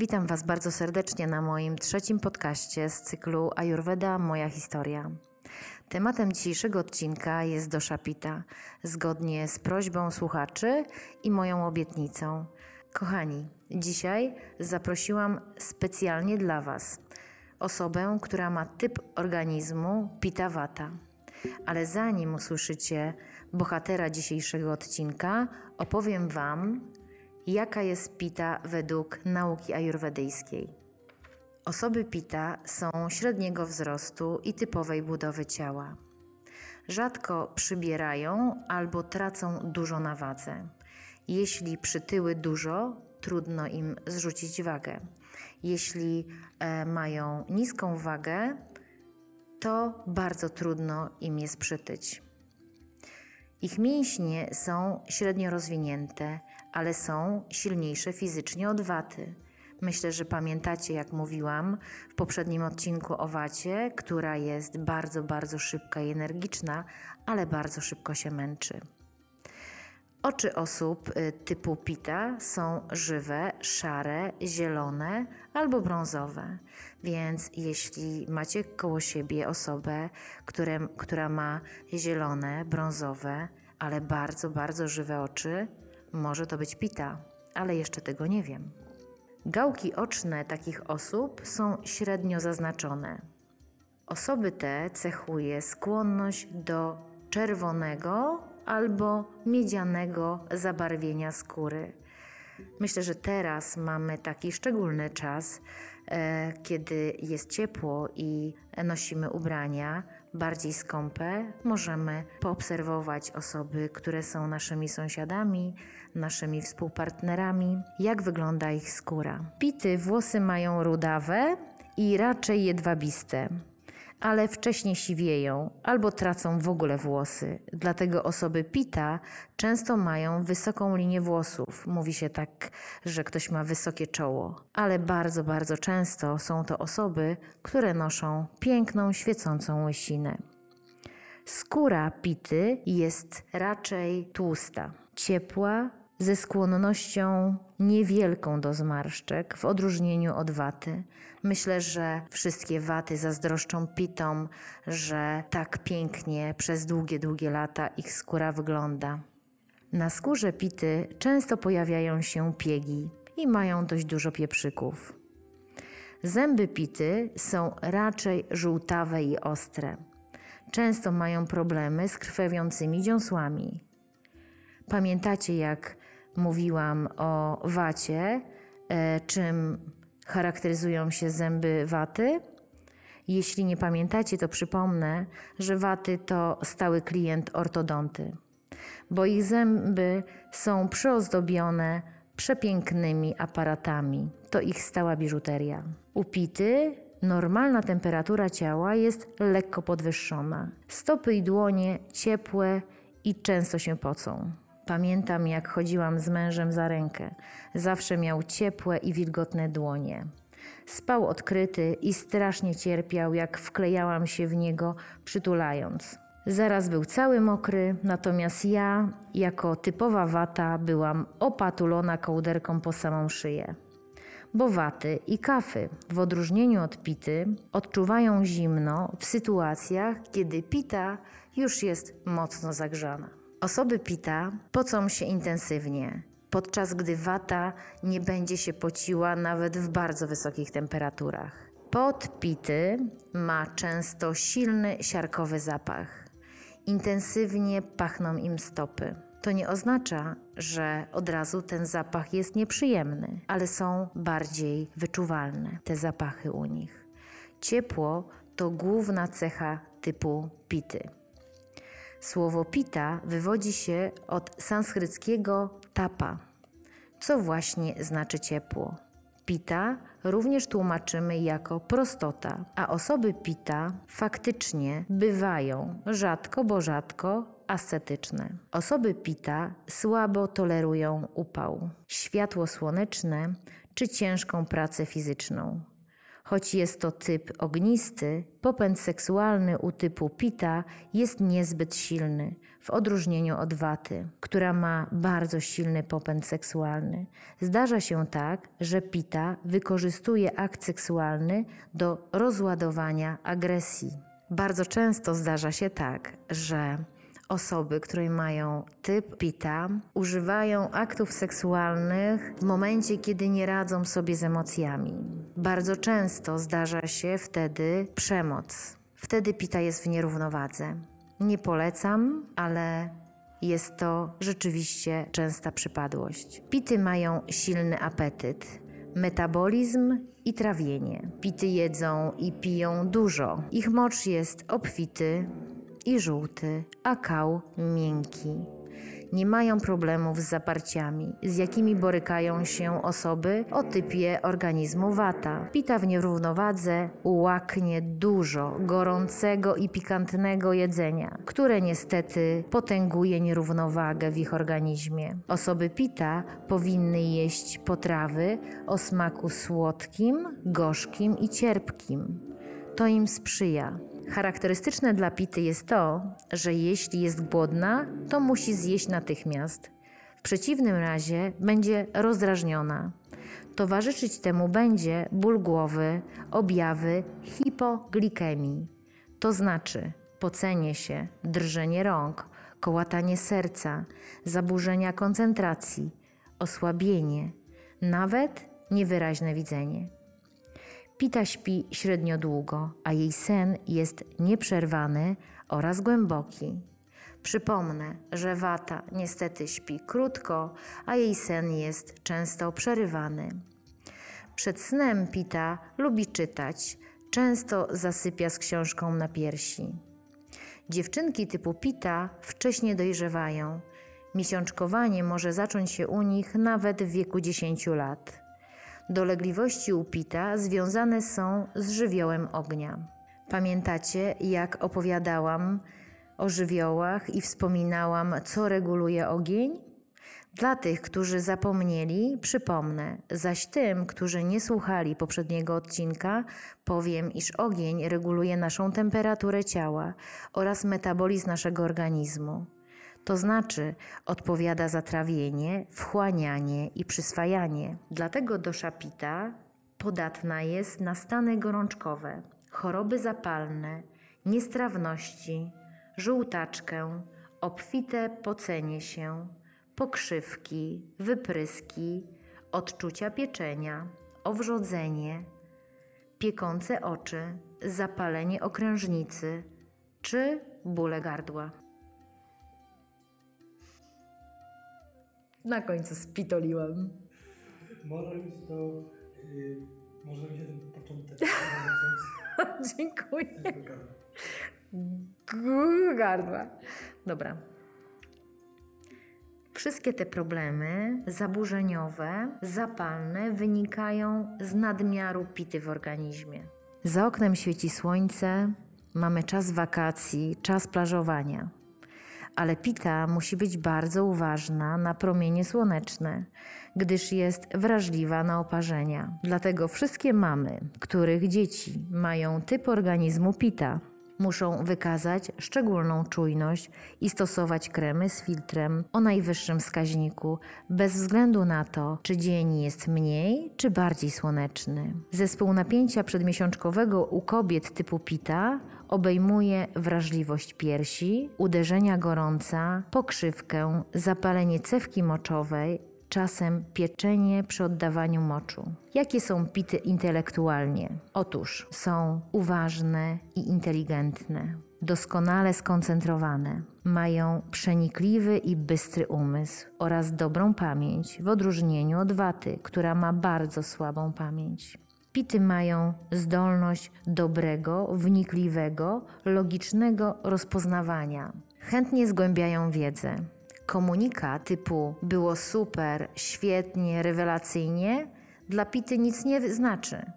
Witam Was bardzo serdecznie na moim trzecim podcaście z cyklu Ayurveda Moja Historia. Tematem dzisiejszego odcinka jest dosza pita, zgodnie z prośbą słuchaczy i moją obietnicą. Kochani, dzisiaj zaprosiłam specjalnie dla Was osobę, która ma typ organizmu pita vata. Ale zanim usłyszycie bohatera dzisiejszego odcinka, opowiem Wam, jaka jest pita według nauki ajurwedyjskiej. Osoby pita są średniego wzrostu i typowej budowy ciała. Rzadko przybierają albo tracą dużo na wadze. Jeśli przytyły dużo, trudno im zrzucić wagę. Jeśli e, mają niską wagę, to bardzo trudno im jest przytyć. Ich mięśnie są średnio rozwinięte, ale są silniejsze fizycznie od waty. Myślę, że pamiętacie, jak mówiłam w poprzednim odcinku o wacie, która jest bardzo, bardzo szybka i energiczna, ale bardzo szybko się męczy. Oczy osób y, typu pita są żywe, szare, zielone albo brązowe. Więc jeśli macie koło siebie osobę, które, która ma zielone, brązowe, ale bardzo, bardzo żywe oczy, może to być pita, ale jeszcze tego nie wiem. Gałki oczne takich osób są średnio zaznaczone. Osoby te cechuje skłonność do czerwonego albo miedzianego zabarwienia skóry. Myślę, że teraz mamy taki szczególny czas, e, kiedy jest ciepło i nosimy ubrania bardziej skąpe. Możemy poobserwować osoby, które są naszymi sąsiadami, naszymi współpartnerami, jak wygląda ich skóra. Pity włosy mają rudawe i raczej jedwabiste ale wcześniej siwieją albo tracą w ogóle włosy. Dlatego osoby pita często mają wysoką linię włosów. Mówi się tak, że ktoś ma wysokie czoło, ale bardzo, bardzo często są to osoby, które noszą piękną, świecącą łysinę. Skóra pity jest raczej tłusta, ciepła, ze skłonnością niewielką do zmarszczek, w odróżnieniu od waty. Myślę, że wszystkie waty zazdroszczą pitom, że tak pięknie przez długie, długie lata ich skóra wygląda. Na skórze pity często pojawiają się piegi i mają dość dużo pieprzyków. Zęby pity są raczej żółtawe i ostre. Często mają problemy z krwawiącymi dziąsłami. Pamiętacie, jak mówiłam o wacie, e, czym charakteryzują się zęby waty? Jeśli nie pamiętacie, to przypomnę, że waty to stały klient ortodonty, bo ich zęby są przyozdobione przepięknymi aparatami. To ich stała biżuteria. U pity normalna temperatura ciała jest lekko podwyższona. Stopy i dłonie ciepłe i często się pocą. Pamiętam, jak chodziłam z mężem za rękę. Zawsze miał ciepłe i wilgotne dłonie. Spał odkryty i strasznie cierpiał, jak wklejałam się w niego, przytulając. Zaraz był cały mokry, natomiast ja, jako typowa wata, byłam opatulona kołderką po samą szyję. Bo waty i kafy, w odróżnieniu od pity, odczuwają zimno w sytuacjach, kiedy pita już jest mocno zagrzana. Osoby pita pocą się intensywnie, podczas gdy wata nie będzie się pociła nawet w bardzo wysokich temperaturach. Pot pity ma często silny siarkowy zapach. Intensywnie pachną im stopy. To nie oznacza, że od razu ten zapach jest nieprzyjemny, ale są bardziej wyczuwalne te zapachy u nich. Ciepło to główna cecha typu pity. Słowo pita wywodzi się od sanskryckiego tapa, co właśnie znaczy ciepło. Pita również tłumaczymy jako prostota, a osoby pita faktycznie bywają rzadko, bo rzadko ascetyczne. Osoby pita słabo tolerują upał, światło słoneczne czy ciężką pracę fizyczną. Choć jest to typ ognisty, popęd seksualny u typu pita jest niezbyt silny, w odróżnieniu od waty, która ma bardzo silny popęd seksualny. Zdarza się tak, że pita wykorzystuje akt seksualny do rozładowania agresji. Bardzo często zdarza się tak, że osoby, które mają typ pita, używają aktów seksualnych w momencie, kiedy nie radzą sobie z emocjami. Bardzo często zdarza się wtedy przemoc. Wtedy pita jest w nierównowadze. Nie polecam, ale jest to rzeczywiście częsta przypadłość. Pity mają silny apetyt, metabolizm i trawienie. Pity jedzą i piją dużo. Ich mocz jest obfity, i żółty, a kał miękki. Nie mają problemów z zaparciami, z jakimi borykają się osoby o typie organizmu wata. Pita w nierównowadze łaknie dużo gorącego i pikantnego jedzenia, które niestety potęguje nierównowagę w ich organizmie. Osoby pita powinny jeść potrawy o smaku słodkim, gorzkim i cierpkim. To im sprzyja. Charakterystyczne dla Pity jest to, że jeśli jest głodna, to musi zjeść natychmiast. W przeciwnym razie będzie rozdrażniona. Towarzyszyć temu będzie ból głowy, objawy hipoglikemii, to znaczy pocenie się, drżenie rąk, kołatanie serca, zaburzenia koncentracji, osłabienie, nawet niewyraźne widzenie. Pita śpi średnio długo, a jej sen jest nieprzerwany oraz głęboki. Przypomnę, że wata niestety śpi krótko, a jej sen jest często przerywany. Przed snem Pita lubi czytać, często zasypia z książką na piersi. Dziewczynki typu Pita wcześnie dojrzewają. Miesiączkowanie może zacząć się u nich nawet w wieku 10 lat. Dolegliwości upita związane są z żywiołem ognia. Pamiętacie, jak opowiadałam o żywiołach i wspominałam, co reguluje ogień? Dla tych, którzy zapomnieli, przypomnę, zaś tym, którzy nie słuchali poprzedniego odcinka, powiem, iż ogień reguluje naszą temperaturę ciała oraz metabolizm naszego organizmu to znaczy odpowiada za trawienie, wchłanianie i przyswajanie. Dlatego dosza pita podatna jest na stany gorączkowe, choroby zapalne, niestrawności, żółtaczkę, obfite pocenie się, pokrzywki, wypryski, odczucia pieczenia, owrzodzenie, piekące oczy, zapalenie okrężnicy czy bóle gardła. Na końcu spitoliłem. Może być to... Yy, może być ten początek. Dziękuję. Gardła. Dobra. Wszystkie te problemy zaburzeniowe, zapalne wynikają z nadmiaru pity w organizmie. Za oknem świeci słońce, mamy czas wakacji, czas plażowania ale pita musi być bardzo uważna na promienie słoneczne, gdyż jest wrażliwa na oparzenia. Dlatego wszystkie mamy, których dzieci mają typ organizmu pita, muszą wykazać szczególną czujność i stosować kremy z filtrem o najwyższym wskaźniku, bez względu na to, czy dzień jest mniej czy bardziej słoneczny. Zespół napięcia przedmiesiączkowego u kobiet typu pita obejmuje wrażliwość piersi, uderzenia gorąca, pokrzywkę, zapalenie cewki moczowej, czasem pieczenie przy oddawaniu moczu. Jakie są pity intelektualnie? Otóż są uważne i inteligentne, doskonale skoncentrowane, mają przenikliwy i bystry umysł oraz dobrą pamięć w odróżnieniu od waty, która ma bardzo słabą pamięć. Pity mają zdolność dobrego, wnikliwego, logicznego rozpoznawania. Chętnie zgłębiają wiedzę. Komunikat typu było super, świetnie, rewelacyjnie dla Pity nic nie znaczy.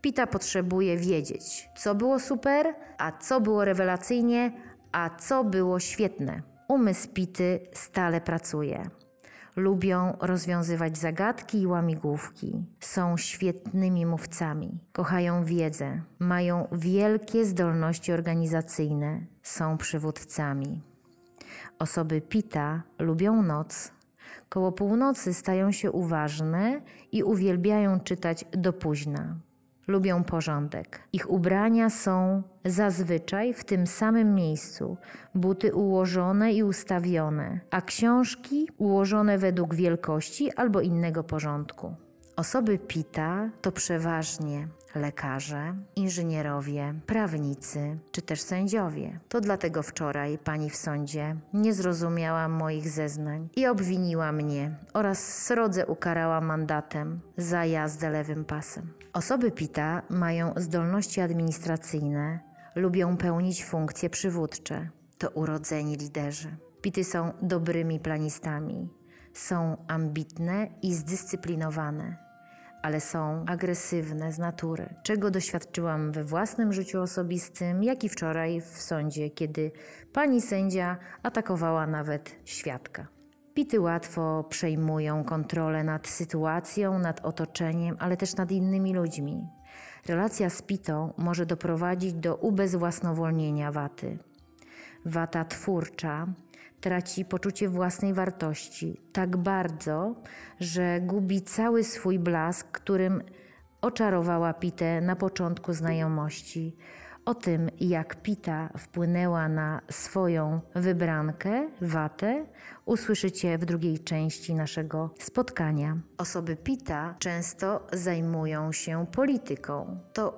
Pita potrzebuje wiedzieć, co było super, a co było rewelacyjnie, a co było świetne. Umysł Pity stale pracuje. Lubią rozwiązywać zagadki i łamigłówki. Są świetnymi mówcami. Kochają wiedzę. Mają wielkie zdolności organizacyjne. Są przywódcami. Osoby Pita lubią noc. Koło północy stają się uważne i uwielbiają czytać do późna. Lubią porządek. Ich ubrania są zazwyczaj w tym samym miejscu, buty ułożone i ustawione, a książki ułożone według wielkości albo innego porządku. Osoby PITA to przeważnie lekarze, inżynierowie, prawnicy czy też sędziowie. To dlatego wczoraj pani w sądzie nie zrozumiała moich zeznań i obwiniła mnie oraz srodze ukarała mandatem za jazdę lewym pasem. Osoby PITA mają zdolności administracyjne, lubią pełnić funkcje przywódcze. To urodzeni liderzy. Pity są dobrymi planistami. Są ambitne i zdyscyplinowane ale są agresywne z natury, czego doświadczyłam we własnym życiu osobistym, jak i wczoraj w sądzie, kiedy pani sędzia atakowała nawet świadka. Pity łatwo przejmują kontrolę nad sytuacją, nad otoczeniem, ale też nad innymi ludźmi. Relacja z pitą może doprowadzić do ubezwłasnowolnienia waty. Wata twórcza traci poczucie własnej wartości tak bardzo, że gubi cały swój blask, którym oczarowała Pitę na początku znajomości. O tym, jak Pita wpłynęła na swoją wybrankę, watę, usłyszycie w drugiej części naszego spotkania. Osoby Pita często zajmują się polityką. To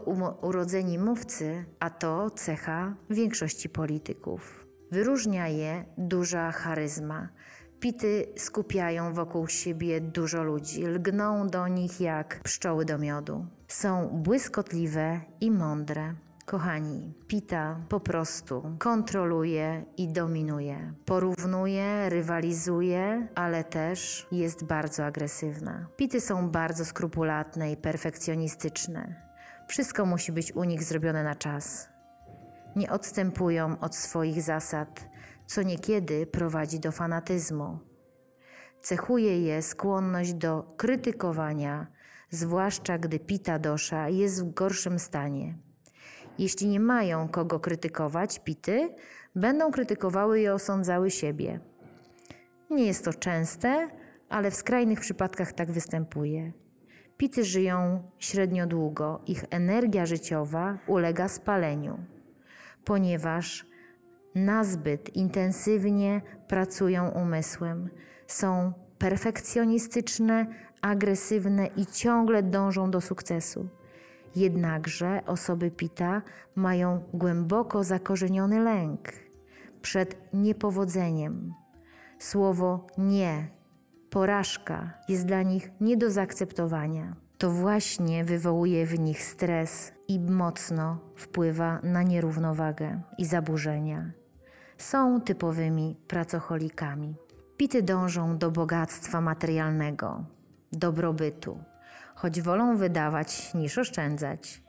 urodzeni mówcy, a to cecha większości polityków. Wyróżnia je duża charyzma. Pity skupiają wokół siebie dużo ludzi, lgną do nich jak pszczoły do miodu. Są błyskotliwe i mądre. Kochani, Pita po prostu kontroluje i dominuje. Porównuje, rywalizuje, ale też jest bardzo agresywna. Pity są bardzo skrupulatne i perfekcjonistyczne. Wszystko musi być u nich zrobione na czas nie odstępują od swoich zasad, co niekiedy prowadzi do fanatyzmu. Cechuje je skłonność do krytykowania, zwłaszcza gdy pita dosza jest w gorszym stanie. Jeśli nie mają kogo krytykować, pity będą krytykowały i osądzały siebie. Nie jest to częste, ale w skrajnych przypadkach tak występuje. Pity żyją średnio długo, ich energia życiowa ulega spaleniu ponieważ nazbyt intensywnie pracują umysłem, są perfekcjonistyczne, agresywne i ciągle dążą do sukcesu. Jednakże osoby Pita mają głęboko zakorzeniony lęk przed niepowodzeniem. Słowo nie, porażka jest dla nich nie do zaakceptowania to właśnie wywołuje w nich stres i mocno wpływa na nierównowagę i zaburzenia. Są typowymi pracocholikami. Pity dążą do bogactwa materialnego, dobrobytu, choć wolą wydawać niż oszczędzać.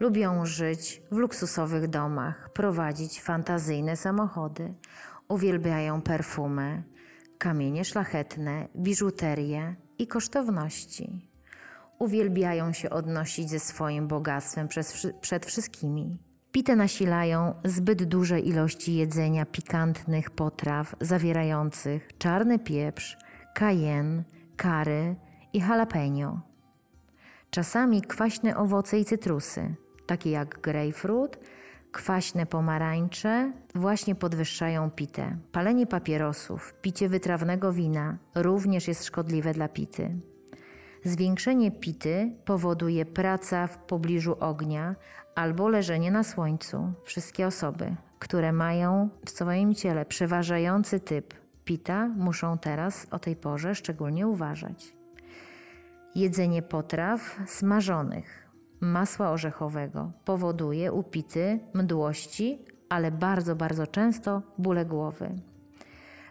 Lubią żyć w luksusowych domach, prowadzić fantazyjne samochody, uwielbiają perfumy, kamienie szlachetne, biżuterię i kosztowności uwielbiają się odnosić ze swoim bogactwem przez, przed wszystkimi. Pite nasilają zbyt duże ilości jedzenia pikantnych potraw zawierających czarny pieprz, cayenne, kary i jalapeno. Czasami kwaśne owoce i cytrusy, takie jak grapefruit, kwaśne pomarańcze, właśnie podwyższają pitę. Palenie papierosów, picie wytrawnego wina również jest szkodliwe dla pity. Zwiększenie pity powoduje praca w pobliżu ognia albo leżenie na słońcu. Wszystkie osoby, które mają w swoim ciele przeważający typ pita, muszą teraz o tej porze szczególnie uważać. Jedzenie potraw smażonych, masła orzechowego powoduje u pity mdłości, ale bardzo, bardzo często bóle głowy.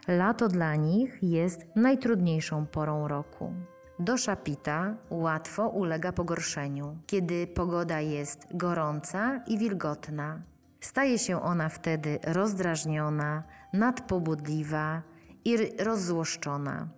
Lato dla nich jest najtrudniejszą porą roku. Dosza pita łatwo ulega pogorszeniu, kiedy pogoda jest gorąca i wilgotna. Staje się ona wtedy rozdrażniona, nadpobudliwa i rozzłoszczona.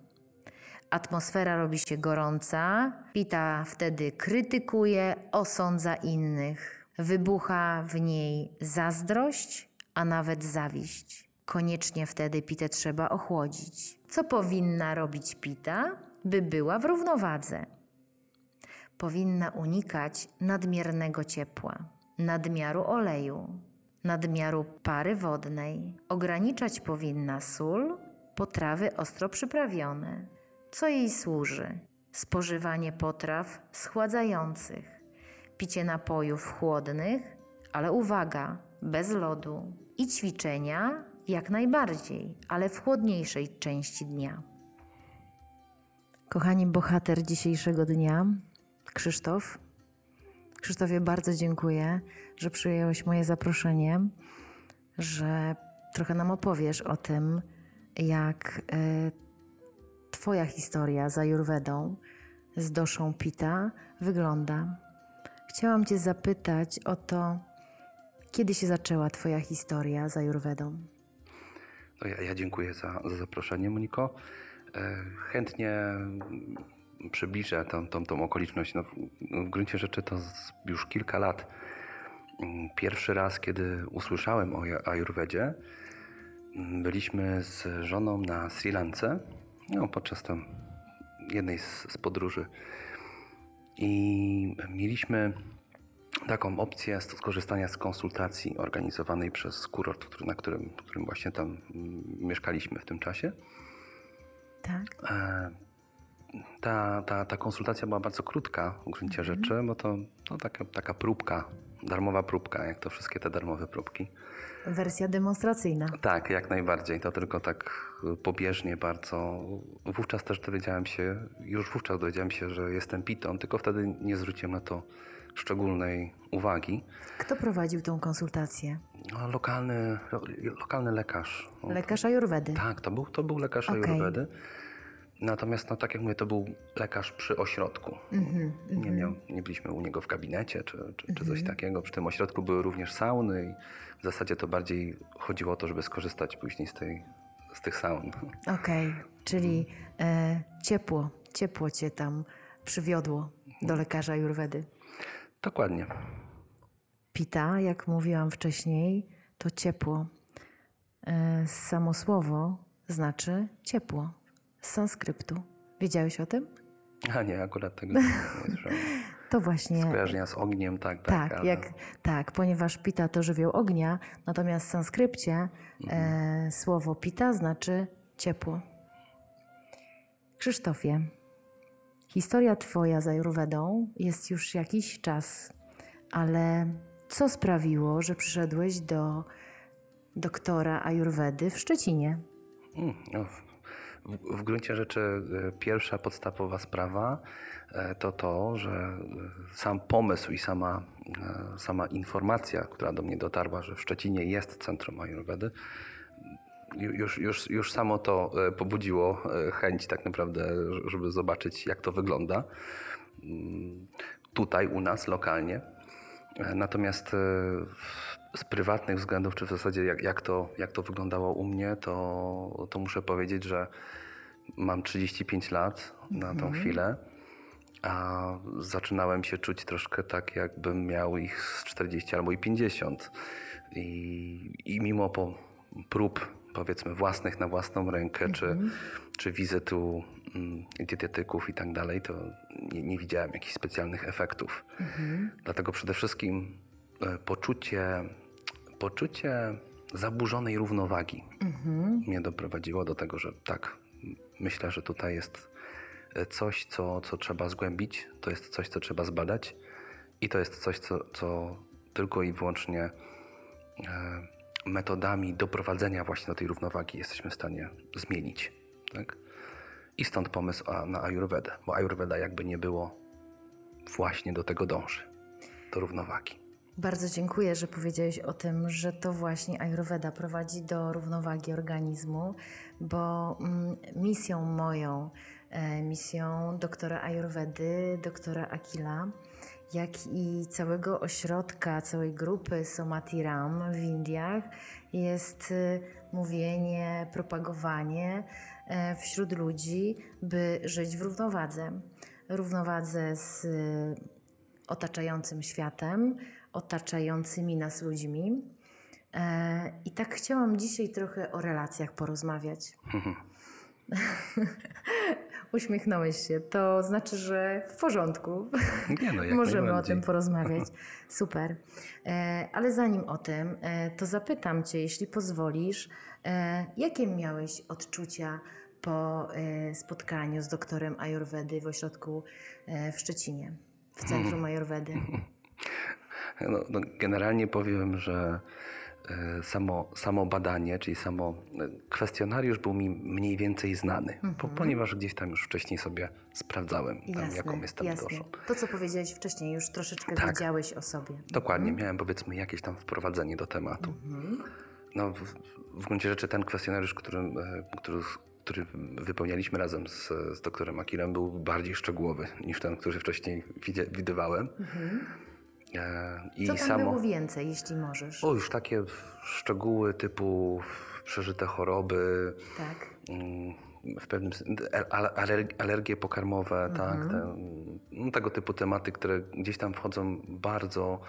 Atmosfera robi się gorąca, Pita wtedy krytykuje, osądza innych. Wybucha w niej zazdrość, a nawet zawiść. Koniecznie wtedy Pitę trzeba ochłodzić. Co powinna robić Pita, by była w równowadze? Powinna unikać nadmiernego ciepła, nadmiaru oleju, nadmiaru pary wodnej. Ograniczać powinna sól, potrawy ostro przyprawione. Co jej służy? Spożywanie potraw schładzających, picie napojów chłodnych, ale uwaga, bez lodu i ćwiczenia jak najbardziej, ale w chłodniejszej części dnia. Kochani bohater dzisiejszego dnia, Krzysztof. Krzysztofie, bardzo dziękuję, że przyjąłeś moje zaproszenie, że trochę nam opowiesz o tym, jak y, Twoja historia z Ajurwedą, z doszą Pita wygląda. Chciałam Cię zapytać o to, kiedy się zaczęła Twoja historia z Ajurwedą? No ja, ja dziękuję za, za zaproszenie, Moniko. E, chętnie przybliżę tą, tą, tą okoliczność. No, w, w gruncie rzeczy to już kilka lat. Mm, pierwszy raz, kiedy usłyszałem o Ajurwedzie, mm, byliśmy z żoną na Sri Lance, no, podczas tam jednej z, z podróży. I mieliśmy taką opcję skorzystania z konsultacji organizowanej przez kurort, na którym, którym właśnie tam mm, mieszkaliśmy w tym czasie. Tak. E, ta, ta, ta konsultacja była bardzo krótka w gruncie mhm. rzeczy, bo to, to taka, taka próbka, darmowa próbka, jak to wszystkie te darmowe próbki. Wersja demonstracyjna. Tak, jak najbardziej. To tylko tak pobieżnie bardzo. Wówczas też dowiedziałem się, już wówczas dowiedziałem się, że jestem pitą, tylko wtedy nie zwróciłem na to szczególnej uwagi. Kto prowadził tą konsultację? No, lokalny, lokalny lekarz. Lekarz Ajurwedy? Tak, to był, to był lekarz okay. Ajurwedy. Natomiast, no, tak jak mówię, to był lekarz przy ośrodku. Mm -hmm, nie, miał, nie byliśmy u niego w gabinecie czy, czy, czy coś mhm. takiego. Przy tym ośrodku były również sauny i w zasadzie to bardziej chodziło o to, żeby skorzystać później z, tej, z tych saun. Okej, okay, czyli e, ciepło, ciepło cię tam przywiodło do lekarza Jurwedy. Dokładnie. Pita, jak mówiłam wcześniej, to ciepło. E, samo słowo znaczy ciepło z sanskryptu. Wiedziałeś o tym? A nie, akurat tego nie słyszałem. To właśnie. Skojarzenia z ogniem, tak, tak. Tak, ale... jak, tak ponieważ pita to żywioł ognia, natomiast w sanskrypcie e, mhm. e, słowo pita znaczy ciepło. Krzysztofie, historia Twoja z Ajurwedą jest już jakiś czas, ale co sprawiło, że przyszedłeś do doktora Ajurwedy w Szczecinie? Mm, no, w, w gruncie rzeczy e, pierwsza podstawowa sprawa e, to to, że e, sam pomysł i sama, sama informacja, która do mnie dotarła, że w Szczecinie jest Centrum Ayurvedy, już, już, już samo to pobudziło chęć tak naprawdę, żeby zobaczyć jak to wygląda mm, tutaj u nas lokalnie. Natomiast z prywatnych względów, czy w zasadzie jak, jak, to, jak to wyglądało u mnie, to, to muszę powiedzieć, że mam 35 lat na tą mhm. chwilę, a zaczynałem się czuć troszkę tak, jakbym miał ich z 40 albo i 50. I, i mimo po prób, powiedzmy, własnych na własną rękę, mhm. czy, czy wizyt u mm, dietetyków i tak dalej, to nie, nie widziałem jakichś specjalnych efektów. Mhm. Dlatego przede wszystkim e, poczucie, poczucie zaburzonej równowagi mhm. mnie doprowadziło do tego, że tak, myślę, że tutaj jest e, coś, co, co trzeba zgłębić, to jest coś, co trzeba zbadać i to jest coś, co, co tylko i wyłącznie e, metodami doprowadzenia właśnie do tej równowagi jesteśmy w stanie zmienić. Tak? I stąd pomysł na Ayurvedę, bo Ayurveda jakby nie było właśnie do tego dąży, do równowagi. Bardzo dziękuję, że powiedziałeś o tym, że to właśnie Ayurveda prowadzi do równowagi organizmu, bo mm, misją moją, e, misją doktora Ayurvedy, doktora Akila jak i całego ośrodka, całej grupy Somatiram w Indiach jest y, mówienie, propagowanie e, wśród ludzi, by żyć w równowadze. Równowadze z y, otaczającym światem, otaczającymi nas ludźmi. E, I tak chciałam dzisiaj trochę o relacjach porozmawiać. Uśmiechnąłeś się. To znaczy, że w porządku. Nie no, jak Możemy o tym porozmawiać. Super. E, ale zanim o tym, e, to zapytam Cię, jeśli pozwolisz, e, jakie miałeś odczucia po spotkaniu z doktorem Ayurvedy w ośrodku w Szczecinie, w Centrum Ayurvedy? No, no, generalnie powiem, że samo, samo badanie, czyli samo e, kwestionariusz był mi mniej więcej znany, po, ponieważ gdzieś tam już wcześniej sobie sprawdzałem, tam, jaką jestem jasne. doszą. To, co powiedziałeś wcześniej, już troszeczkę Tak. wiedziałeś o sobie. Dokładnie, miałem powiedzmy jakieś tam wprowadzenie do tematu. No, w, w gruncie rzeczy ten kwestionariusz, który, e, który, który wypełnialiśmy razem z, z doktorem Akilem, był bardziej szczegółowy niż ten, który wcześniej widywałem. E, I Co tam samo. było więcej, jeśli możesz? O, już takie szczegóły typu przeżyte choroby, Tak. mm, w pewnym aler- alergie pokarmowe, tak, te, no, tego typu tematy, które gdzieś tam wchodzą bardzo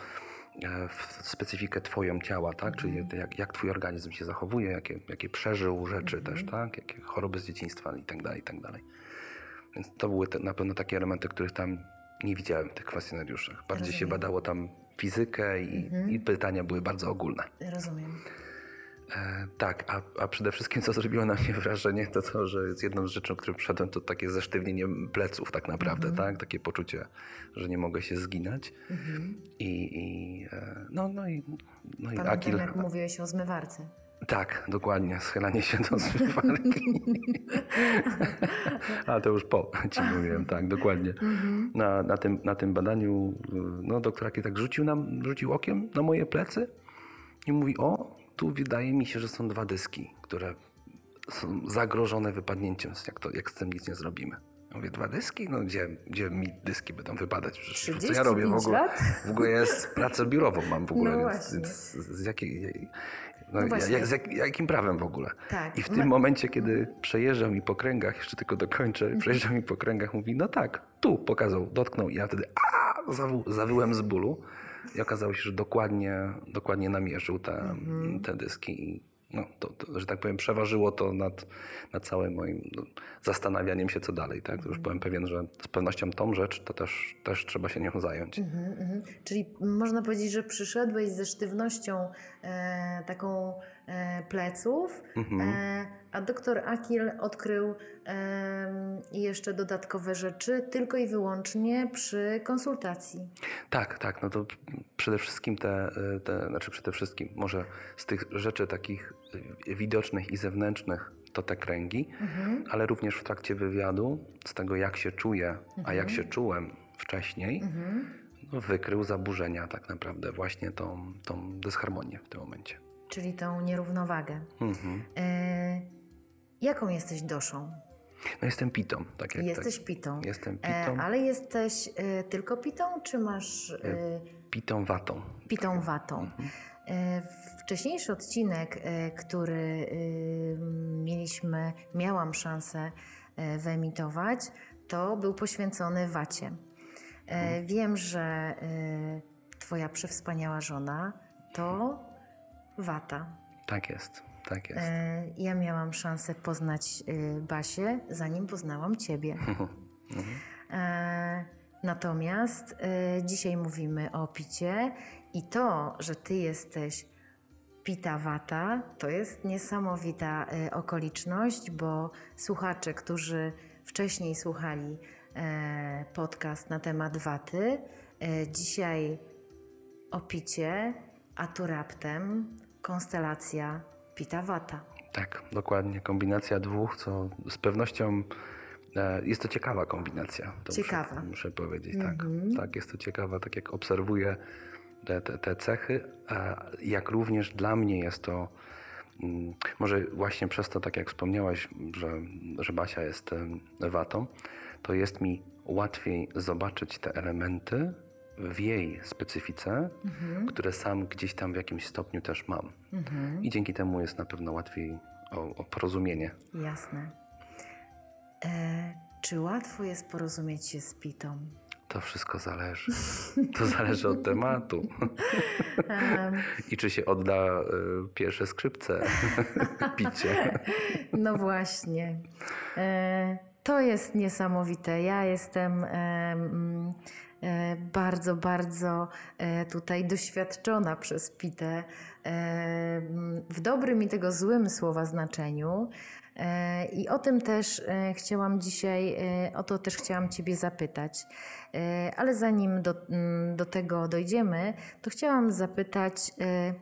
e, w specyfikę twoją ciała, tak, czyli jak, jak twój organizm się zachowuje, jakie, jakie przeżył rzeczy też, tak, jakie choroby z dzieciństwa i tak dalej, i tak dalej. Więc to były te, na pewno takie elementy, których tam nie widziałem tych kwestionariuszach. Bardziej się Rozumiem. badało tam fizykę i, i pytania były bardzo ogólne. Rozumiem. E, tak, a, a przede wszystkim co zrobiło na mnie wrażenie, to to, że z jedną z rzeczy, o którym przyszedłem, to takie zesztywnienie pleców tak naprawdę, tak? Takie poczucie, że nie mogę się zginać. I, i e, no, no i, no i Pamiętam, Akil. jak mówiłeś o zmywarce. Tak, dokładnie, schylanie się do zmywarki. Ale to już po ci mówiłem, tak, dokładnie. Na, na, tym, na tym badaniu no, doktor Akil tak rzucił, nam, rzucił okiem na moje plecy i mówi, o, tu wydaje mi się, że są dwa dyski, które są zagrożone wypadnięciem, jak, to, jak z tym nic nie zrobimy. Ja Mówię, dwa dyski? No gdzie, gdzie mi dyski będą wypadać? Przecież co ja robię w 35 ogóle? lat? W ogóle jest pracę biurową mam w ogóle, No więc, więc z jakiej... No, No jak, z jak, jakim prawem w ogóle? Tak. I w tym momencie, kiedy przejeżdżał mi po kręgach, jeszcze tylko dokończę, przejeżdżał mi po kręgach, mówi, no tak, tu pokazał, dotknął i ja wtedy a, zawu, zawyłem z bólu i okazało się, że dokładnie, dokładnie namierzył te, Mhm. te dyski i no, to, to, że tak powiem, przeważyło to nad, nad całym moim no, zastanawianiem się, co dalej. Tak? To już byłem pewien, że z pewnością tą rzecz to też, też trzeba się nią zająć. Mhm, mhm. Czyli można powiedzieć, że przyszedłeś ze sztywnością e, taką pleców, e, a doktor Akil odkrył e, jeszcze dodatkowe rzeczy tylko i wyłącznie przy konsultacji. Tak, tak. No to przede wszystkim te, te, znaczy przede wszystkim może z tych rzeczy takich widocznych i zewnętrznych to te kręgi, ale również w trakcie wywiadu z tego jak się czuję, a jak się czułem wcześniej, no, wykrył zaburzenia tak naprawdę właśnie tą, tą dysharmonię w tym momencie. Czyli tą nierównowagę. Mhm. E, jaką jesteś doszą? No jestem pitą, tak jak Jesteś tak. pitą. Jestem E, pitą, ale jesteś e, tylko pitą, czy masz e, pitą watą. pitą watą? E, Wcześniejszy odcinek, e, który e, mieliśmy, miałam szansę e, wyemitować, to był poświęcony wacie. E, Wiem, że e, Twoja przewspaniała żona to wata. Tak jest, tak jest. E, Ja miałam szansę poznać e, Basię, zanim poznałam Ciebie. E, Natomiast dzisiaj mówimy o picie i to, że Ty jesteś pita wata, to jest niesamowita okoliczność, bo słuchacze, którzy wcześniej słuchali podcast na temat waty, dzisiaj o picie, a tu raptem konstelacja pita wata. Tak, dokładnie. Kombinacja dwóch, co z pewnością e, jest to ciekawa kombinacja. To Ciekawa. Muszę, muszę powiedzieć, tak. Tak, jest to ciekawa, tak jak obserwuję te, te, te cechy, jak również dla mnie jest to mm, może właśnie przez to, tak jak wspomniałaś, że, że Basia jest watą, to jest mi łatwiej zobaczyć te elementy w jej specyfice, które sam gdzieś tam w jakimś stopniu też mam. I dzięki temu jest na pewno łatwiej o, o porozumienie. Jasne. E, czy łatwo jest porozumieć się z Pitą? To wszystko zależy. To zależy od tematu. Em, I czy się odda y, pierwsze skrzypce picie. No właśnie. E, To jest niesamowite. Ja jestem em, e, bardzo, bardzo e, tutaj doświadczona przez Pitę e, w dobrym i tego złym słowa znaczeniu. E, I o tym też e, chciałam dzisiaj, e, o to też chciałam Ciebie zapytać. E, Ale zanim do, do tego dojdziemy, to chciałam zapytać, e,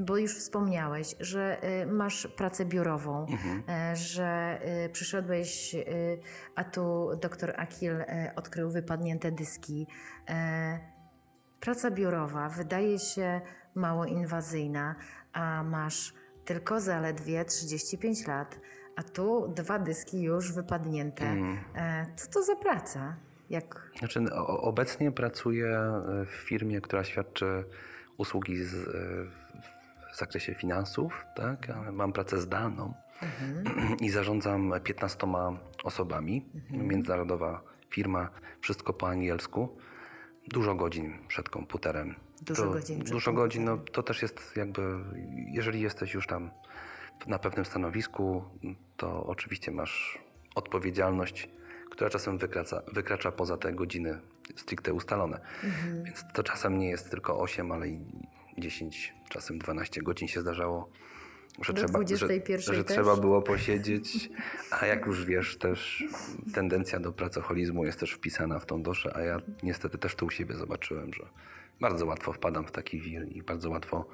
bo już wspomniałeś, że y, masz pracę biurową, e, że y, przyszedłeś, y, a tu doktor Akil e, odkrył wypadnięte dyski. E, Praca biurowa wydaje się mało inwazyjna, a masz tylko zaledwie 35 lat, a tu dwa dyski już wypadnięte. E, Co to za praca? Jak... Znaczy, o- obecnie pracuję w firmie, która świadczy usługi z, w zakresie finansów. Tak? Mam pracę zdalną i zarządzam 15 osobami. Międzynarodowa firma, wszystko po angielsku. Dużo godzin przed komputerem. Dużo to, godzin przed Dużo godzin, no to też jest jakby, jeżeli jesteś już tam na pewnym stanowisku, to oczywiście masz odpowiedzialność, która czasem wykracza, wykracza poza te godziny stricte ustalone. Więc to czasem nie jest tylko 8, ale i 10, czasem 12 godzin się zdarzało. Że, Do trzeba, że, 21 że trzeba było posiedzieć, a jak już wiesz, też tendencja do pracoholizmu jest też wpisana w tą doszę, a ja niestety też to u siebie zobaczyłem, że bardzo łatwo wpadam w taki wir i bardzo łatwo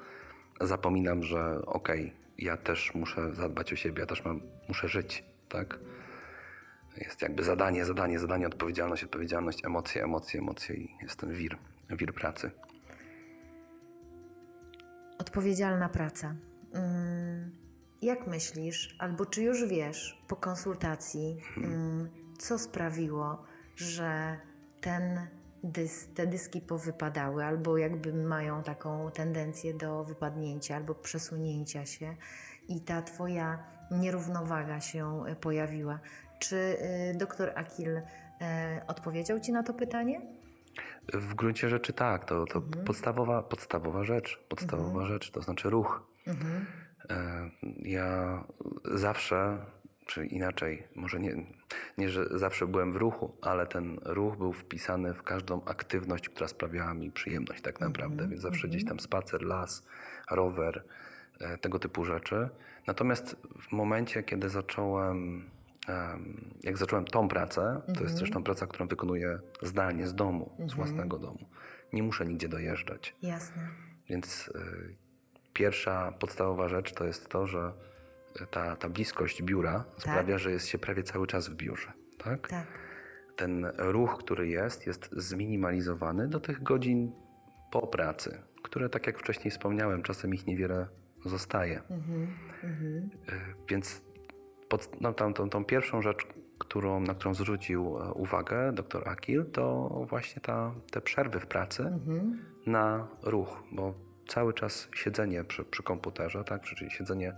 zapominam, że okej, ja też muszę zadbać o siebie, ja też mam, muszę żyć, tak? Jest jakby zadanie, zadanie, zadanie, odpowiedzialność, odpowiedzialność, emocje, emocje, emocje i jest ten wir, wir pracy. Odpowiedzialna praca. Mm, Jak myślisz, albo czy już wiesz po konsultacji, mm, co sprawiło, że ten dys, te dyski powypadały, albo jakby mają taką tendencję do wypadnięcia, albo przesunięcia się i ta Twoja nierównowaga się y, pojawiła? Czy y, doktor Akil y, odpowiedział Ci na to pytanie? W gruncie rzeczy tak, to, to podstawowa, podstawowa rzecz, podstawowa rzecz, to znaczy ruch. E, Ja zawsze, czy inaczej, może nie, nie, że zawsze byłem w ruchu, ale ten ruch był wpisany w każdą aktywność, która sprawiała mi przyjemność tak naprawdę, więc zawsze gdzieś tam spacer, las, rower, e, tego typu rzeczy. Natomiast w momencie, kiedy zacząłem, em, jak zacząłem tą pracę, to jest zresztą praca, którą wykonuję zdalnie z domu, z własnego domu. Nie muszę nigdzie dojeżdżać. Jasne. Więc y, pierwsza podstawowa rzecz to jest to, że ta, ta bliskość biura sprawia, że jest się prawie cały czas w biurze. Tak? Tak. Ten ruch, który jest, jest zminimalizowany do tych godzin po pracy, które, tak jak wcześniej wspomniałem, czasem ich niewiele zostaje. Y, Więc pod, no, tą, tą, tą pierwszą rzecz, którą, na którą zwrócił e, uwagę dr Akil, to właśnie ta, te przerwy w pracy na ruch, bo cały czas siedzenie przy, przy komputerze, tak, czyli siedzenie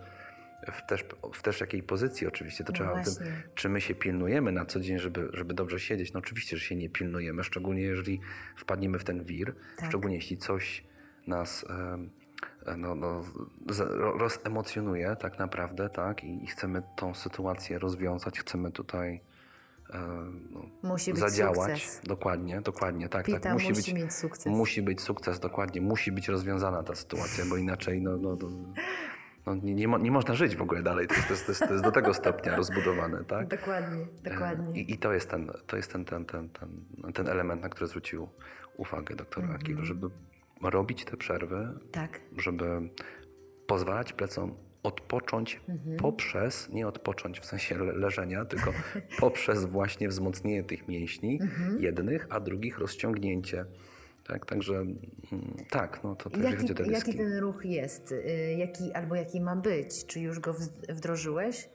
w też, w też jakiej pozycji oczywiście, to No trzeba o tym, czy my się pilnujemy na co dzień, żeby, żeby dobrze siedzieć. No oczywiście, że się nie pilnujemy, szczególnie jeżeli wpadniemy w ten wir, Tak. szczególnie jeśli coś nas no, no, ro- rozemocjonuje tak naprawdę, tak, i, i chcemy tą sytuację rozwiązać, chcemy tutaj e, no, Musi być zadziałać. sukces. Dokładnie, dokładnie, tak, Pita tak. musi być, mieć sukces. Musi być sukces, dokładnie. Musi być rozwiązana ta sytuacja, bo inaczej no, no, no, no, nie, nie, mo, nie można żyć w ogóle dalej. To jest, to jest, to jest, to jest do tego stopnia rozbudowane, tak? Dokładnie, dokładnie. I, i to jest, ten, to jest ten, ten, ten, ten, ten element, na który zwrócił uwagę doktor Mhm. Akil, żeby robić te przerwy, Tak. żeby pozwalać plecom odpocząć Mhm. poprzez, nie odpocząć w sensie le- leżenia, tylko poprzez właśnie wzmocnienie tych mięśni Mhm. jednych, a drugich rozciągnięcie Tak, także mm, tak, no to, Jaki, chodzi o te jaki ten ruch jest? Y, Jaki, albo jaki ma być? Czy już go wdrożyłeś?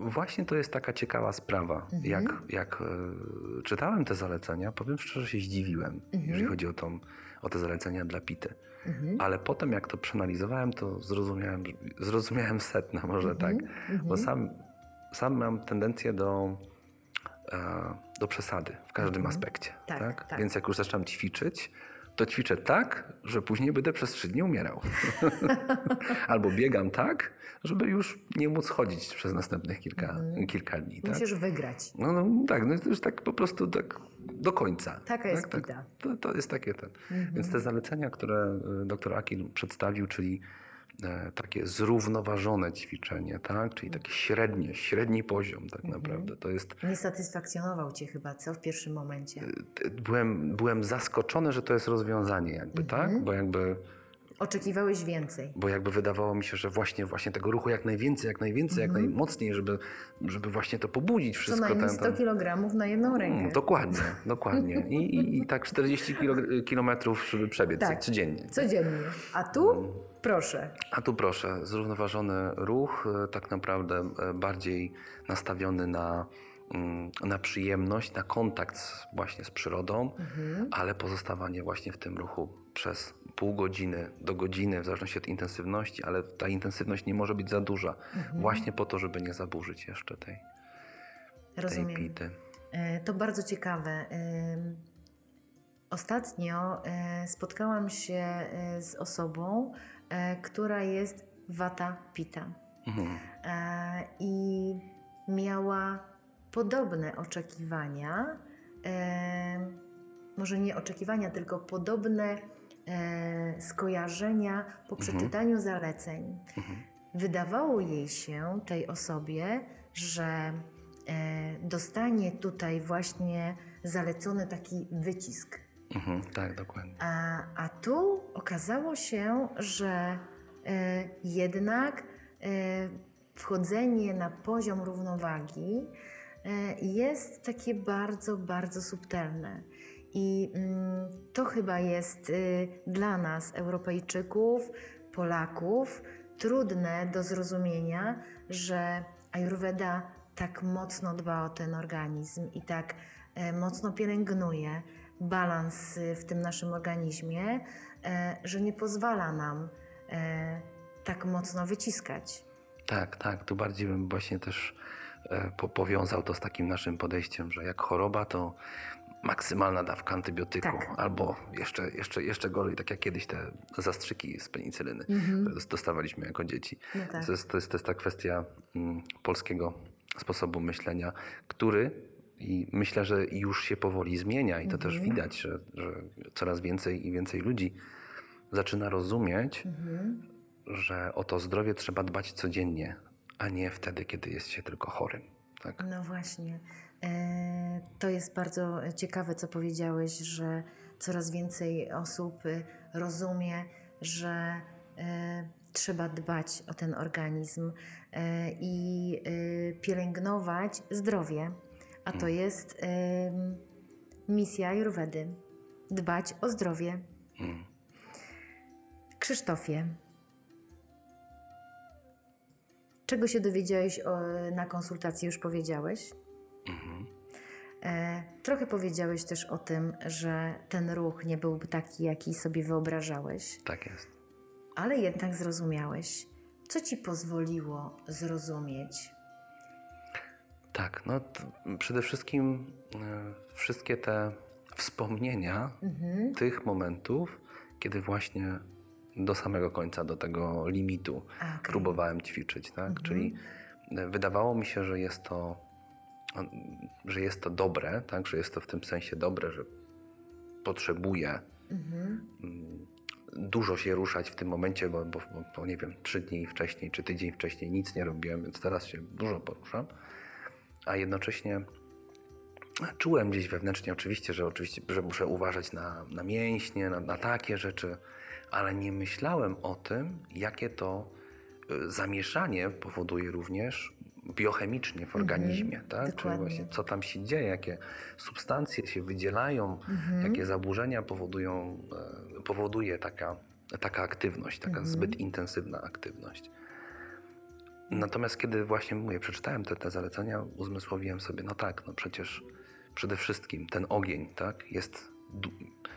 Właśnie to jest taka ciekawa sprawa. Jak, jak e, czytałem te zalecenia, powiem szczerze, się zdziwiłem, jeżeli chodzi o, tą, o te zalecenia dla pity. Ale potem, jak to przeanalizowałem, to zrozumiałem, zrozumiałem setna, może tak. Bo sam, sam mam tendencję do, e, do przesady w każdym aspekcie. Tak, Tak, tak. Więc jak już zaczynam ćwiczyć, to ćwiczę tak, że później będę przez trzy dni umierał. Albo biegam tak, żeby już nie móc chodzić przez następnych kilka, kilka dni. Tak? Musisz wygrać. No, no tak, no to już tak po prostu tak do końca. Taka jest tak, pita. To, to jest takie ten. Więc te zalecenia, które y, dr Akil przedstawił, czyli e, takie zrównoważone ćwiczenie, tak? czyli takie średnie, średni poziom tak naprawdę. To jest, Nie satysfakcjonował cię chyba, co w pierwszym momencie? t- byłem, byłem zaskoczony, że to jest rozwiązanie jakby, tak? Bo jakby, Oczekiwałeś więcej. bo jakby wydawało mi się, że właśnie, właśnie tego ruchu jak najwięcej, jak najwięcej, jak najmocniej, żeby, żeby właśnie to pobudzić Co wszystko. najmniej ten- 100 ten- kg na jedną rękę. Mm, dokładnie, dokładnie. I, i, I tak 40 kilo, kilometrów, żeby przebiec Tak. codziennie. Codziennie. A tu? Proszę. A tu proszę, zrównoważony ruch, e, tak naprawdę e, bardziej nastawiony na, mm, na przyjemność, na kontakt z, właśnie z przyrodą, ale pozostawanie właśnie w tym ruchu przez pół godziny do godziny, w zależności od intensywności, ale ta intensywność nie może być za duża, właśnie po to, żeby nie zaburzyć jeszcze tej, tej Rozumiem. pity. E, To bardzo ciekawe. Ym, Ostatnio e, spotkałam się e, z osobą, e, która jest Vata Pita Mhm. E, i miała podobne oczekiwania, e, może nie oczekiwania, tylko podobne e, skojarzenia po przeczytaniu zaleceń. Wydawało jej się, tej osobie, że e, dostanie tutaj właśnie zalecony taki wycisk. Mhm, tak, dokładnie. A, a tu okazało się, że e, jednak e, wchodzenie na poziom równowagi jest takie bardzo, bardzo subtelne. I mm, to chyba jest y, dla nas, Europejczyków, Polaków, trudne do zrozumienia, że Ayurveda tak mocno dba o ten organizm i tak e, mocno pielęgnuje balans y, w tym naszym organizmie, e, że nie pozwala nam e, tak mocno wyciskać. Tak, tak. Tu bardziej bym właśnie też e, po, powiązał to z takim naszym podejściem, że jak choroba, to maksymalna dawka antybiotyku, Tak. albo jeszcze, jeszcze, jeszcze gorzej, tak jak kiedyś te zastrzyki z penicylyny, które dos- dostawaliśmy jako dzieci. No tak. to, jest, to, jest, to jest ta kwestia mm, polskiego sposobu myślenia, który i myślę, że już się powoli zmienia i to też Mhm. widać, że, że coraz więcej i więcej ludzi zaczyna rozumieć, Mhm. że o to zdrowie trzeba dbać codziennie, a nie wtedy, kiedy jest się tylko chorym. Tak? No właśnie. E, To jest bardzo ciekawe, co powiedziałeś, że coraz więcej osób y, rozumie, że e, trzeba dbać o ten organizm e, i y, pielęgnować zdrowie. A to jest em, misja Ayurvedy. Dbać o zdrowie. Mm. Krzysztofie, czego się dowiedziałeś o, na konsultacji, już powiedziałeś? Mhm. E, trochę powiedziałeś też o tym, że ten ruch nie byłby taki, jaki sobie wyobrażałeś, Tak jest. ale jednak zrozumiałeś. Co ci pozwoliło zrozumieć? Tak, no przede wszystkim e, wszystkie te wspomnienia Mhm. tych momentów, kiedy właśnie do samego końca, do tego limitu okej. próbowałem ćwiczyć, tak? Czyli e, wydawało mi się, że jest to, że jest to dobre, tak? Że jest to w tym sensie dobre, że potrzebuję Mhm. mm, dużo się ruszać w tym momencie, bo, bo, bo, bo nie wiem, trzy dni wcześniej czy tydzień wcześniej nic nie robiłem, więc teraz się dużo poruszam. A jednocześnie czułem gdzieś wewnętrznie oczywiście, że oczywiście, że muszę uważać na, na mięśnie, na, na takie rzeczy, ale nie myślałem o tym, jakie to y, zamieszanie powoduje również biochemicznie w organizmie, tak? Czyli dokładnie. właśnie co tam się dzieje, jakie substancje się wydzielają, jakie zaburzenia powodują, e, powoduje taka, taka aktywność, taka zbyt intensywna aktywność. Natomiast kiedy właśnie mówię, przeczytałem te, te zalecenia, uzmysłowiłem sobie, no tak, no przecież przede wszystkim ten ogień, tak, jest,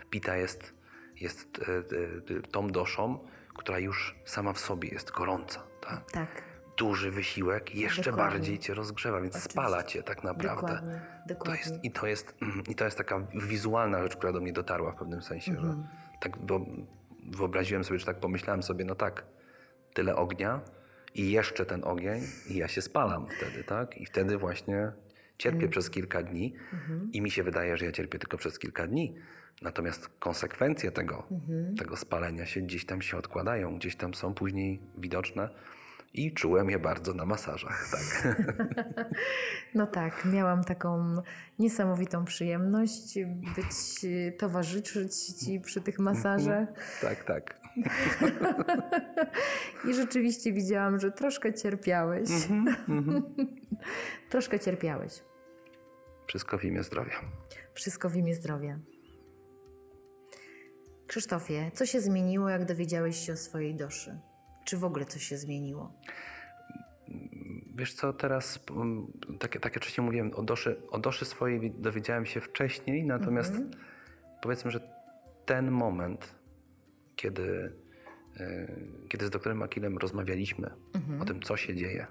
pita jest, jest e, e, tą doszą, która już sama w sobie jest gorąca, tak. Tak, Duży wysiłek jeszcze Dokładnie. bardziej cię rozgrzewa, więc Oczywiście. spala cię tak naprawdę. dokładnie, To dokładnie. jest, i, to jest, I to jest taka wizualna rzecz, która do mnie dotarła w pewnym sensie, Mhm. że tak wyo- wyobraziłem sobie, czy tak pomyślałem sobie, no tak, tyle ognia i jeszcze ten ogień i ja się spalam wtedy, tak? I wtedy właśnie cierpię Mhm. przez kilka dni i mi się wydaje, że ja cierpię tylko przez kilka dni. Natomiast konsekwencje tego, Mhm. tego spalenia się gdzieś tam się odkładają, gdzieś tam są później widoczne i czułem je bardzo na masażach, tak. No tak, miałam taką niesamowitą przyjemność być, towarzyszyć Ci przy tych masażach tak, tak. i rzeczywiście widziałam, że troszkę cierpiałeś. troszkę cierpiałeś. Wszystko w imię zdrowia. Wszystko w imię zdrowia. Krzysztofie, co się zmieniło, jak dowiedziałeś się o swojej doszy? Czy w ogóle coś się zmieniło? Wiesz co, teraz, mm, tak, tak jak wcześniej mówiłem, o doszy, o doszy swojej wi- dowiedziałem się wcześniej, natomiast powiedzmy, że ten moment, kiedy, e, kiedy z doktorem Akilem rozmawialiśmy o tym, co się dzieje,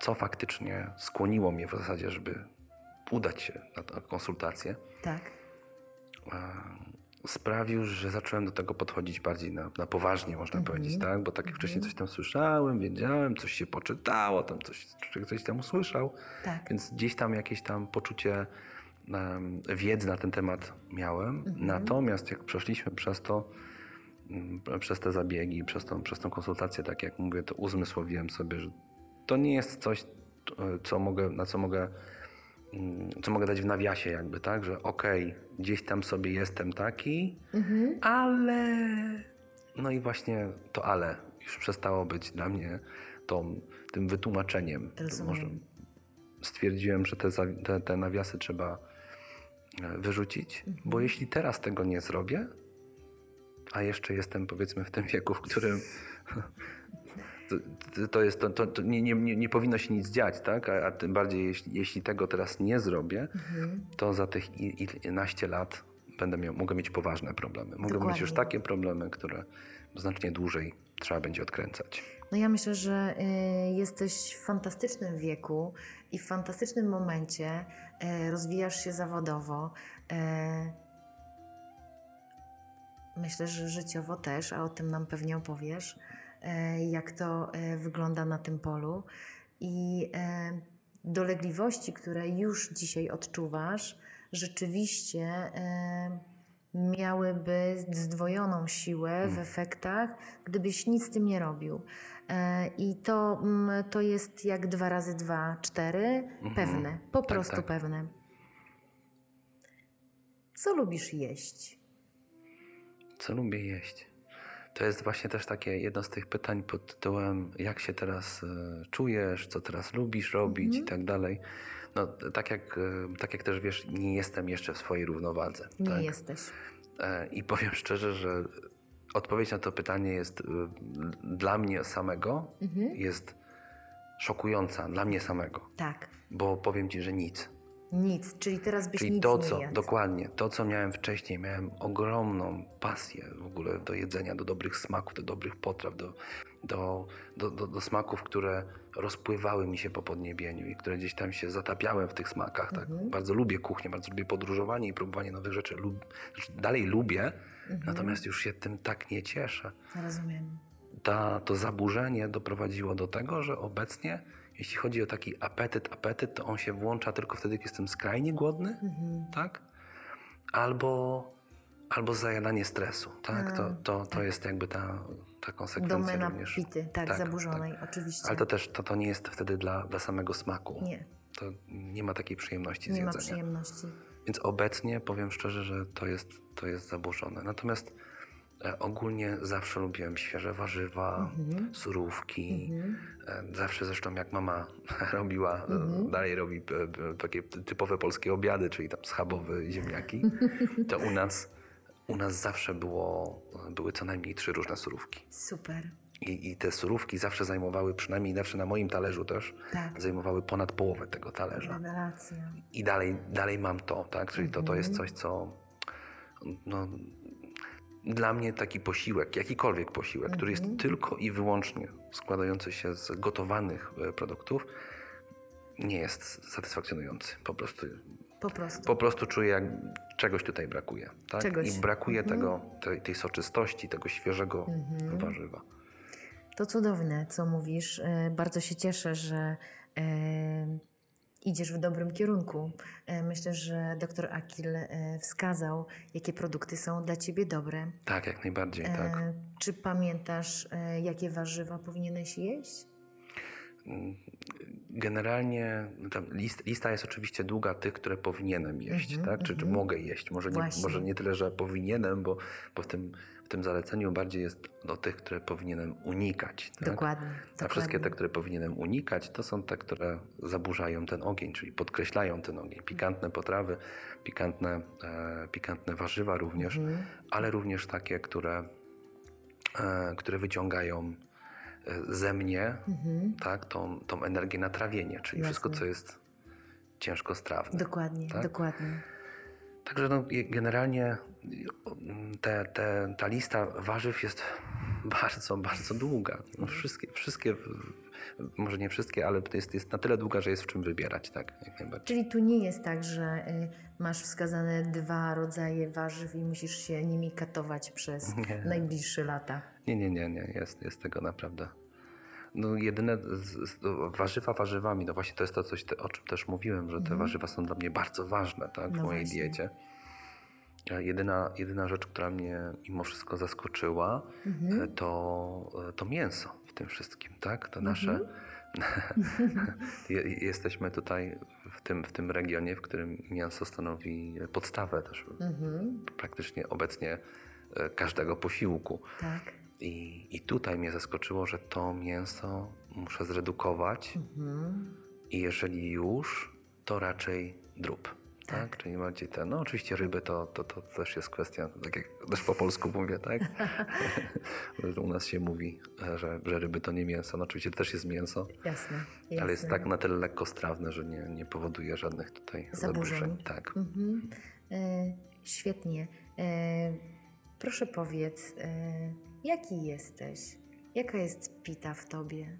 co faktycznie skłoniło mnie w zasadzie, żeby udać się na tę konsultację, Tak. Sprawił, że zacząłem do tego podchodzić bardziej na, na poważnie, można powiedzieć, tak? Bo tak jak wcześniej coś tam słyszałem, wiedziałem, coś się poczytało, tam coś, coś tam usłyszał, Tak. więc gdzieś tam jakieś tam poczucie em, wiedzy na ten temat miałem. Natomiast jak przeszliśmy przez to, mm, przez te zabiegi, przez tą, przez tą konsultację, tak jak mówię, to uzmysłowiłem sobie, że to nie jest coś, co mogę, na co mogę co mogę dać w nawiasie jakby, tak, że okej, gdzieś tam sobie jestem taki, ale no i właśnie to ale już przestało być dla mnie tą, tym wytłumaczeniem. Stwierdziłem, że te, te, te nawiasy trzeba e, wyrzucić, bo jeśli teraz tego nie zrobię, a jeszcze jestem powiedzmy w tym wieku, w którym to- to jest, to, to, to nie, nie, nie, powinno się nic dziać, tak? A, a tym bardziej, jeśli, jeśli tego teraz nie zrobię, to za tych i- i- 11 lat będę miał, mogę mieć poważne problemy. Mogę Dokładnie. mieć już takie problemy, które znacznie dłużej trzeba będzie odkręcać. No ja myślę, że y, jesteś w fantastycznym wieku i w fantastycznym momencie y, rozwijasz się zawodowo. Y, myślę, że życiowo też, a o tym nam pewnie opowiesz, jak to y, wygląda na tym polu. I y, dolegliwości, które już dzisiaj odczuwasz, rzeczywiście miałyby zdwojoną siłę w efektach, gdybyś nic z tym nie robił. E, I to, mm, to jest jak dwa razy dwa, cztery, pewne, po Tak, prostu tak. pewne. Co lubisz jeść? Co lubię jeść? To jest właśnie też takie jedno z tych pytań pod tytułem, jak się teraz e, czujesz, co teraz lubisz robić i tak dalej. No, tak jak, e, tak jak też wiesz, nie jestem jeszcze w swojej równowadze. Nie tak? jesteś. E, I powiem szczerze, że odpowiedź na to pytanie jest dla mnie samego jest szokująca, dla mnie samego, Tak, bo powiem ci, że nic. Nic. Czyli teraz byś Czyli nic to, nie co, jadł. dokładnie, to, co miałem wcześniej, miałem ogromną pasję w ogóle do jedzenia, do dobrych smaków, do dobrych potraw, do, do, do, do, do smaków, które rozpływały mi się po podniebieniu i które gdzieś tam się zatapiałem w tych smakach. Tak? Mhm. Bardzo lubię kuchnię, bardzo lubię podróżowanie i próbowanie nowych rzeczy. Lub, znaczy dalej lubię, Mhm. natomiast już się tym tak nie cieszę. Rozumiem. Ta, to zaburzenie doprowadziło do tego, że obecnie, jeśli chodzi o taki apetyt, apetyt, to on się włącza tylko wtedy, kiedy jestem skrajnie głodny, Mhm. tak? Albo, albo zajadanie stresu, tak? To, to, to jest jakby ta, ta konsekwencja Domena również. pity, tak, zaburzonej, oczywiście. Ale to też to, to nie jest wtedy dla, dla samego smaku. Nie, To nie ma takiej przyjemności z nie ma jedzenia. przyjemności. Więc obecnie powiem szczerze, że to jest, to jest zaburzone. Natomiast Ogólnie zawsze lubiłem świeże warzywa, surówki. E, Zawsze zresztą jak mama robiła, e, dalej robi e, e, takie typowe polskie obiady, czyli tam schabowe ziemniaki, to u nas, u nas zawsze było, były co najmniej trzy różne surówki. Super. I, I te surówki zawsze zajmowały, przynajmniej zawsze na moim talerzu też, Tak. zajmowały ponad połowę tego talerza. Rewelacja. I dalej, dalej mam to, tak? Czyli to, to jest coś, co no, dla mnie taki posiłek, jakikolwiek posiłek, który jest tylko i wyłącznie składający się z gotowanych e, produktów, nie jest satysfakcjonujący. Po prostu, Po prostu. po prostu czuję, jak czegoś tutaj brakuje. Tak? Czegoś. I brakuje tego, tej, tej soczystości, tego świeżego warzywa. To cudowne, co mówisz. E, Bardzo się cieszę, że e, idziesz w dobrym kierunku. E, Myślę, że dr Akil e, wskazał, jakie produkty są dla ciebie dobre. Tak, jak najbardziej, E, tak. Czy pamiętasz, jakie warzywa powinieneś jeść? Generalnie tam list, lista jest oczywiście długa tych, które powinienem jeść, tak? Czy, czy mogę jeść. Może nie, Mhm, Właśnie. może nie tyle, że powinienem, bo, bo w, tym, w tym zaleceniu bardziej jest do tych, które powinienem unikać. Tak? Dokładnie. A dokładnie. wszystkie te, które powinienem unikać, to są te, które zaburzają ten ogień, czyli podkreślają ten ogień. Pikantne potrawy, pikantne, e, pikantne warzywa również, Mhm. ale również takie, które, e, które wyciągają e, ze mnie tak, tą, tą energię na trawienie, czyli wszystko, Mhm. Jasne. co jest ciężko strawne. Dokładnie, Tak? dokładnie. Także no, generalnie te, te, ta lista warzyw jest bardzo, bardzo długa. No, wszystkie, wszystkie, może nie wszystkie, ale to jest, jest na tyle długa, że jest w czym wybierać, tak, jak najbardziej. Czyli tu nie jest tak, że y, masz wskazane dwa rodzaje warzyw i musisz się nimi katować przez Nie. najbliższe lata. Nie, nie, nie, nie, jest, jest tego naprawdę. No jedyne z, z, no, warzywa warzywami, no właśnie to jest to, coś, te, o czym też mówiłem, że te warzywa są dla mnie bardzo ważne tak, w No mojej właśnie. diecie. A Jedyna, jedyna rzecz, która mnie mimo wszystko zaskoczyła, e, to, e, to mięso w tym wszystkim, tak? To nasze... Je- Jesteśmy tutaj w tym, w tym regionie, w którym mięso stanowi podstawę też Mhm. praktycznie obecnie e, każdego posiłku. Tak. I, I tutaj mnie zaskoczyło, że to mięso muszę zredukować Mhm. i jeżeli już, to raczej drób. Tak. Czyli bardziej te, no oczywiście ryby to, to, to też jest kwestia, tak jak też po polsku mówię, tak? U nas się mówi, e, że, że ryby to nie mięso. No oczywiście to też jest mięso, Jasne. jasne. ale jest tak na tyle lekkostrawne, że nie, nie powoduje żadnych tutaj Zaburzeń. zaburzeń. Tak. Mhm. E, świetnie. E, proszę powiedz, e, jaki jesteś? Jaka jest pita w tobie?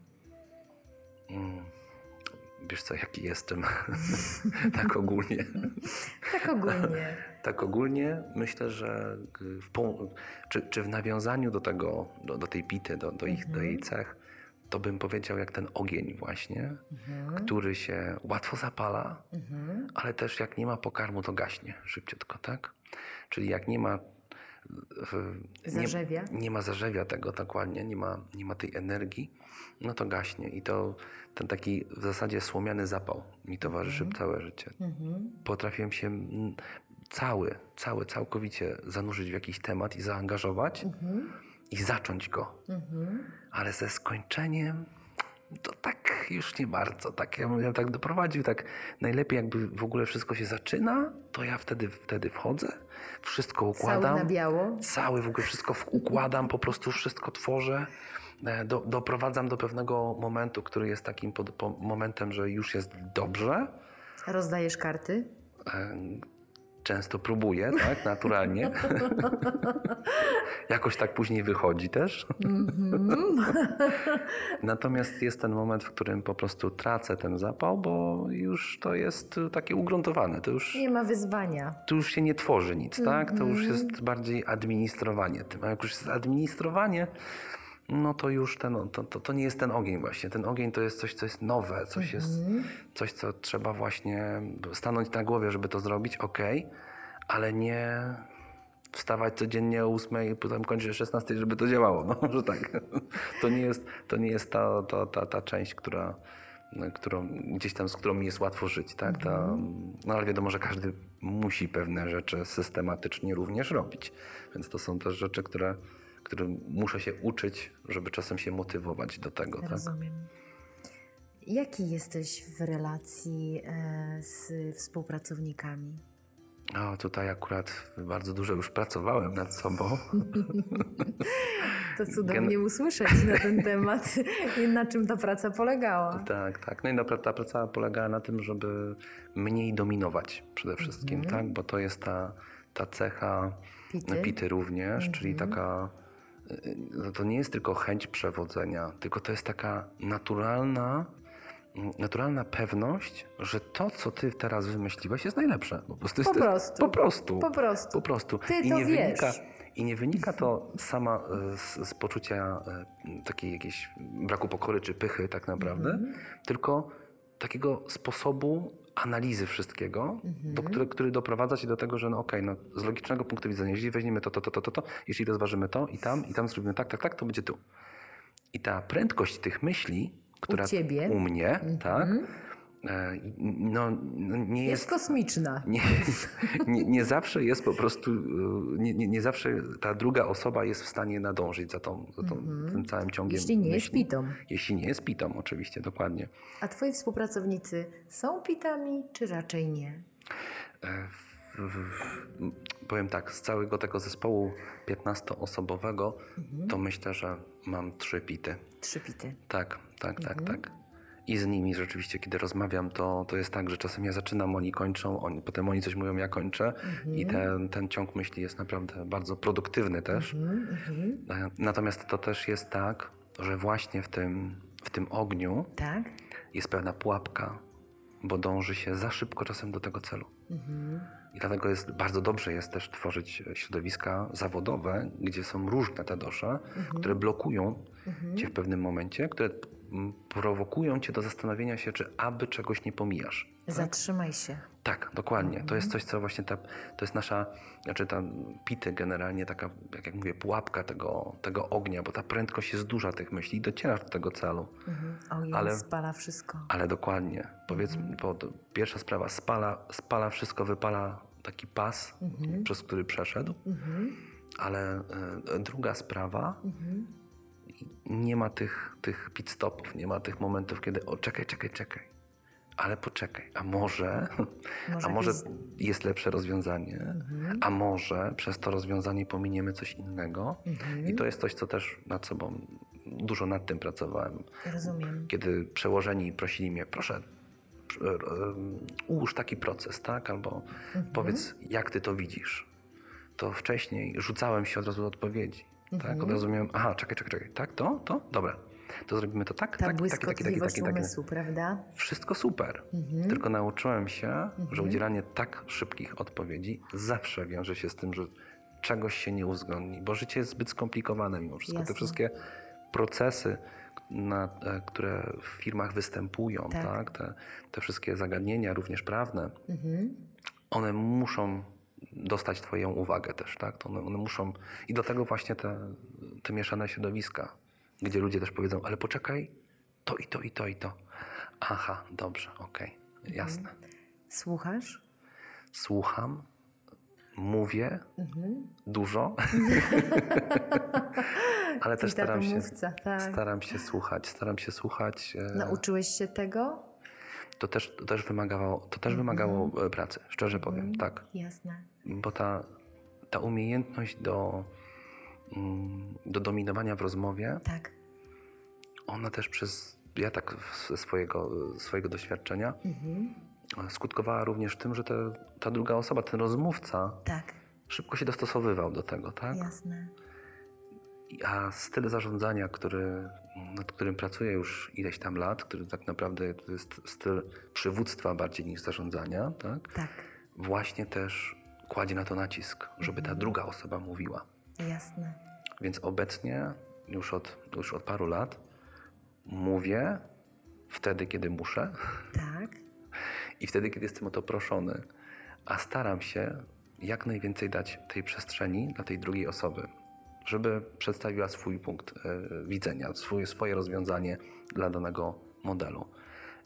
Mm. Wiesz co, jaki jestem? tak ogólnie. Tak ogólnie. Tak ogólnie myślę, że w, czy, czy w nawiązaniu do tego, do, do tej pity, do, do, ich, do jej cech, to bym powiedział jak ten ogień właśnie, który się łatwo zapala, ale też jak nie ma pokarmu, to gaśnie szybciutko, tak? Czyli jak nie ma Zarzewia? Nie, nie ma zarzewia tego dokładnie, nie ma, nie ma tej energii, no to gaśnie. I to ten taki w zasadzie słomiany zapał mi towarzyszy całe życie. Potrafiłem się mm, cały, cały, całkowicie zanurzyć w jakiś temat i zaangażować i zacząć go. Ale ze skończeniem to tak już nie bardzo. Tak, ja bym tak doprowadził, tak najlepiej jakby w ogóle wszystko się zaczyna, to ja wtedy, wtedy wchodzę, wszystko Cały układam. na biało? Cały w ogóle wszystko układam, po prostu wszystko tworzę. e, Do, doprowadzam do pewnego momentu, który jest takim pod, po, momentem, że już jest dobrze. Rozdajesz karty? Często próbuję, tak, naturalnie. Jakoś tak później wychodzi też. Natomiast jest ten moment, w którym po prostu tracę ten zapał, bo już to jest takie ugruntowane. To już Nie ma wyzwania. tu już się nie tworzy nic, tak? To już jest bardziej administrowanie tym. A jak już jest administrowanie, no to już ten, to, to, to nie jest ten ogień właśnie. Ten ogień to jest coś, co jest nowe, coś, jest, coś co trzeba właśnie stanąć na głowie, żeby to zrobić, okej, ale nie wstawać codziennie o 8 i potem kończyć o 16, żeby to działało. No, że tak. To nie jest, to nie jest ta, ta, ta, ta część, która, którą, gdzieś tam, z którą mi jest łatwo żyć, tak? Ta, no ale wiadomo, że każdy musi pewne rzeczy systematycznie również robić. Więc to są też rzeczy, które, które muszę się uczyć, żeby czasem się motywować do tego, tak? Rozumiem. Jaki jesteś w relacji e, z współpracownikami? O, tutaj akurat bardzo dużo już pracowałem nad sobą. To cudownie usłyszeć na ten temat na czym ta praca polegała. Tak, tak. No i napra- ta praca polegała na tym, żeby mniej dominować przede wszystkim, tak? Bo to jest ta, ta cecha Pity? pity również, czyli taka. Y, No to nie jest tylko chęć przewodzenia, tylko to jest taka naturalna, mm, naturalna pewność, że to, co ty teraz wymyśliłeś, jest najlepsze. Po prostu. Po jest, prostu. Po prostu. Po prostu. Po prostu. Ty I to nie wiesz. Wynika, I nie wynika to sama e, z, z poczucia e, takiej jakiejś braku pokory czy pychy tak naprawdę, Mhm. tylko takiego sposobu analizy wszystkiego, Mhm. do, który, który doprowadza cię do tego, że no okej, no, z logicznego punktu widzenia, jeśli weźmiemy to, to, to, to, to, to, jeśli rozważymy to i tam, i tam zrobimy tak, tak, tak, to będzie tu. I ta prędkość tych myśli, która ciebie? Mhm. u mnie, tak, e, no, no nie Jest jest kosmiczna. nie, nie, nie zawsze jest po prostu, y, nie, nie, zawsze ta druga osoba jest w stanie nadążyć za, tą, za tą, tym całym ciągiem Mhm. Jeśli nie jest myśli. pitą. Jeśli nie jest pitą, oczywiście, dokładnie. A twoi współpracownicy są pitami, czy raczej nie? E, w, w, powiem tak, z całego tego zespołu 15-osobowego Mhm. to myślę, że mam trzy pity. Trzy pity. Tak, tak, tak, Mhm. tak. I z nimi rzeczywiście, kiedy rozmawiam, to, to jest tak, że czasem ja zaczynam, oni kończą, oni, potem oni coś mówią, ja kończę i Mhm. ten, ten ciąg myśli jest naprawdę bardzo produktywny też. Mhm, E, Natomiast to też jest tak, że właśnie w tym, w tym ogniu Tak? jest pewna pułapka, bo dąży się za szybko czasem do tego celu. Mhm. I dlatego jest bardzo dobrze jest też tworzyć środowiska zawodowe, gdzie są różne te dosze, które blokują cię w pewnym momencie, które prowokują cię do zastanowienia się, czy aby czegoś nie pomijasz. Zatrzymaj się. Tak, dokładnie. To jest coś, co właśnie ta, to jest nasza, znaczy ta pity generalnie taka, jak, mówię, pułapka tego, tego ognia, bo ta prędkość jest duża tych myśli i docierasz do tego celu. Mhm. Ogień Ale- spala wszystko. Ale dokładnie. Powiedzmy, bo to pierwsza sprawa, spala, spala wszystko, wypala taki pas, przez który przeszedł, Mhm. ale e, druga sprawa, nie ma tych, tych pit stopów, nie ma tych momentów, kiedy o czekaj, czekaj, czekaj, ale poczekaj, a może, Może a może Mhm. jest lepsze rozwiązanie, a może przez to rozwiązanie pominiemy coś innego Mhm. i to jest coś, co też nad sobą, dużo nad tym pracowałem. Rozumiem. Kiedy przełożeni prosili mnie, proszę, pr- e, ułóż taki proces, tak? Albo powiedz, jak ty to widzisz. To wcześniej rzucałem się od razu do odpowiedzi. Tak? Od razu miałem, aha, czekaj, czekaj, czekaj. Tak, to, to? Dobra. To zrobimy to tak, Ta tak, taki, taki, taki, prawda? Wszystko super. Tylko nauczyłem się, że udzielanie tak szybkich odpowiedzi zawsze wiąże się z tym, że czegoś się nie uwzględni, bo życie jest zbyt skomplikowane mimo wszystko. Jasne. Te wszystkie procesy, na, e, które w firmach występują, Tak. tak. Te, te wszystkie zagadnienia, również prawne, Mhm. one muszą dostać Twoją uwagę też, tak? To one, one muszą. I dlatego właśnie te, te mieszane środowiska, gdzie ludzie też powiedzą, ale poczekaj, to i to i to i to. Aha, dobrze, okej, jasne. Słuchasz? Słucham, mówię Mhm. dużo, ale też staram się, tak. staram się słuchać, staram się słuchać. e, Nauczyłeś się tego? To też, to też wymagało, to też wymagało e, pracy, szczerze powiem, tak. Jasne. bo ta, ta umiejętność do, mm, do dominowania w rozmowie, Tak. ona też przez, ja tak ze swojego, swojego doświadczenia, Mhm. skutkowała również tym, że te, ta druga osoba, ten rozmówca, Tak. szybko się dostosowywał do tego, tak? Jasne. A styl zarządzania, który, nad którym pracuję już ileś tam lat, który tak naprawdę to jest styl przywództwa bardziej niż zarządzania, tak? Tak. Właśnie też kładzie na to nacisk, żeby ta druga osoba mówiła. Jasne. Więc obecnie, już od, już od paru lat, mówię wtedy, kiedy muszę Tak. i wtedy, kiedy jestem o to proszony, a staram się jak najwięcej dać tej przestrzeni dla tej drugiej osoby, żeby przedstawiła swój punkt e, widzenia, swój, swoje rozwiązanie dla danego modelu.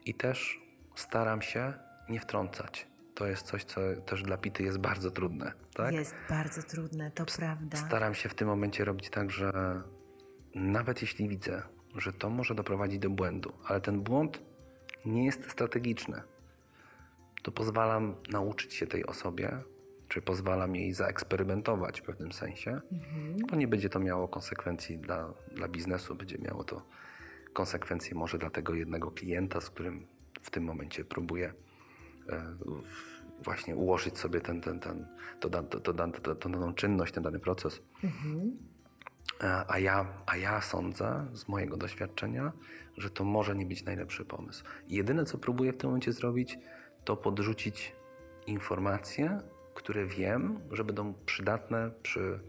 I też staram się nie wtrącać. To jest coś, co też dla Pity jest bardzo trudne. Tak? Jest bardzo trudne, to prawda. Staram się w tym momencie robić tak, że nawet jeśli widzę, że to może doprowadzić do błędu, ale ten błąd nie jest strategiczny, to pozwalam nauczyć się tej osobie, czy pozwalam jej zaeksperymentować w pewnym sensie, Mhm. bo nie będzie to miało konsekwencji dla, dla biznesu, będzie miało to konsekwencje może dla tego jednego klienta, z którym w tym momencie próbuję e, właśnie ułożyć sobie ten, ten, ten, to, to, to, to, daną czynność, ten dany proces. Mhm. E, A ja, a ja sądzę z mojego doświadczenia, że to może nie być najlepszy pomysł. Jedyne, co próbuję w tym momencie zrobić, to podrzucić informacje, które wiem, że będą przydatne przy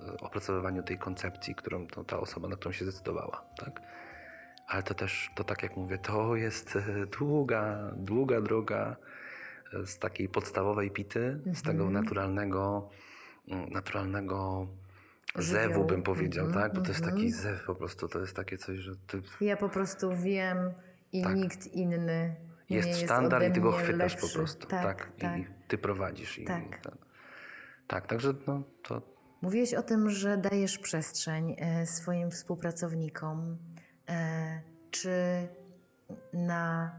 e, opracowywaniu tej koncepcji, którą to, ta osoba, na którą się zdecydowała. Tak? Ale to też, to tak jak mówię, to jest e, długa, długa droga e, z takiej podstawowej pity, z tego Mhm. naturalnego, mm, naturalnego zewu, bym powiedział, Mhm, tak? Bo to jest mhm. taki zew po prostu, to jest takie coś, że ty Ja po prostu wiem i Tak. nikt inny jest jest sztandar i ty go chwytasz lepszy. po prostu. Tak, Tak, tak. i ty prowadzisz. I, Tak. i tak, także no, to Mówiłeś o tym, że dajesz przestrzeń e, swoim współpracownikom. E, Czy na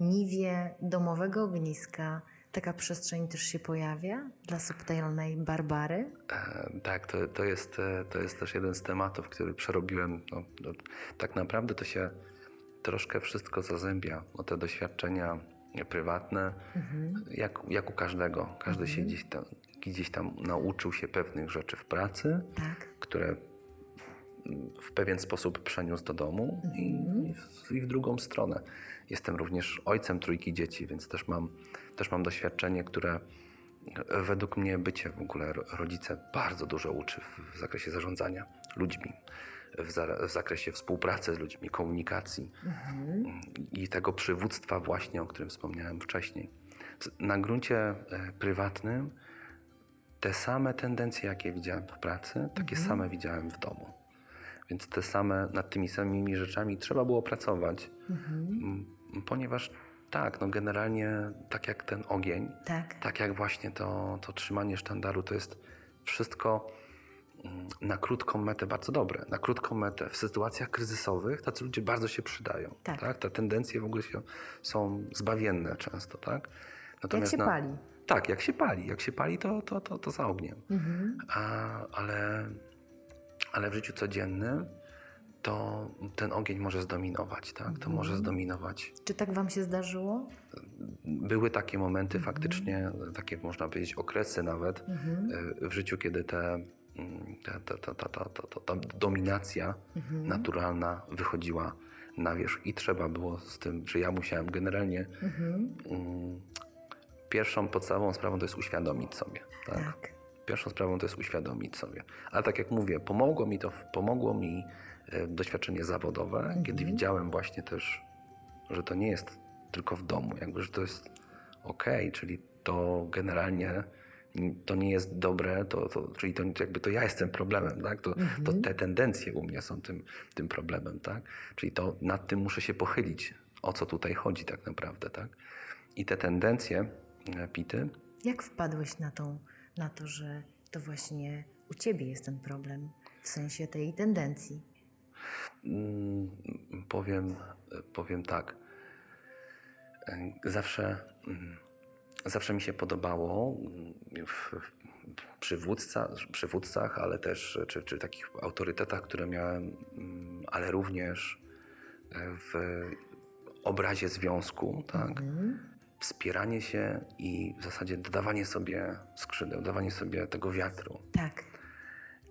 niwie domowego ogniska taka przestrzeń też się pojawia dla subtelnej Barbary? E, Tak, to, to, jest, to jest też jeden z tematów, który przerobiłem. No, no, tak naprawdę to się troszkę wszystko zazębia, o te doświadczenia prywatne, Mhm. jak, jak u każdego. Każdy się gdzieś tam, gdzieś tam nauczył się pewnych rzeczy w pracy, Tak. które w pewien sposób przeniósł do domu i, i, w, i w drugą stronę. Jestem również ojcem trójki dzieci, więc też mam, też mam doświadczenie, które według mnie bycie w ogóle ro- rodzice bardzo dużo uczy w zakresie zarządzania ludźmi, w, za, w zakresie współpracy z ludźmi, komunikacji Mhm. i tego przywództwa właśnie, o którym wspomniałem wcześniej. Na gruncie e, prywatnym te same tendencje, jakie widziałem w pracy, takie same widziałem w domu. Więc te same, nad tymi samymi rzeczami trzeba było pracować, Mhm. ponieważ tak, no generalnie tak jak ten ogień, Tak. tak jak właśnie to, to trzymanie sztandaru, to jest wszystko na krótką metę bardzo dobre. Na krótką metę w sytuacjach kryzysowych tacy ludzie bardzo się przydają. Tak. Tak. Te tendencje w ogóle się, są zbawienne często, tak? Jak się na- pali. Tak, jak się pali. Jak się pali, to, to, to, to za ogniem. Mhm. A, ale, ale w życiu codziennym to ten ogień może zdominować, tak? To może Mhm. zdominować Czy tak wam się zdarzyło? były takie momenty faktycznie, takie można powiedzieć okresy nawet Mhm. e, w życiu, kiedy te, te, ta, ta, ta, ta, ta dominacja Mhm. naturalna wychodziła na wierzch i trzeba było z tym, że ja musiałem generalnie Mhm. mm, pierwszą podstawową sprawą to jest uświadomić sobie. Tak? Tak. Pierwszą sprawą to jest uświadomić sobie. Ale tak jak mówię, pomogło mi to, pomogło mi e, doświadczenie zawodowe, kiedy widziałem właśnie też, że to nie jest tylko w domu, jakby, że to jest okej, czyli to generalnie to nie jest dobre, to, to, czyli to jakby to ja jestem problemem, tak? To, to te tendencje u mnie są tym, tym problemem, tak? Czyli to nad tym muszę się pochylić, o co tutaj chodzi tak naprawdę, tak? I te tendencje e, pity, Jak wpadłeś na, tą, na to, że to właśnie u ciebie jest ten problem, w sensie tej tendencji? Mm, Powiem, powiem tak. E, Zawsze, mm, zawsze mi się podobało mm, w, przywódca, przywódcach, ale też czy, czy takich autorytetach, które miałem, mm, ale również e, w obrazie związku, tak? Mhm. Wspieranie się i w zasadzie dodawanie sobie skrzydeł, dawanie sobie tego wiatru. Tak.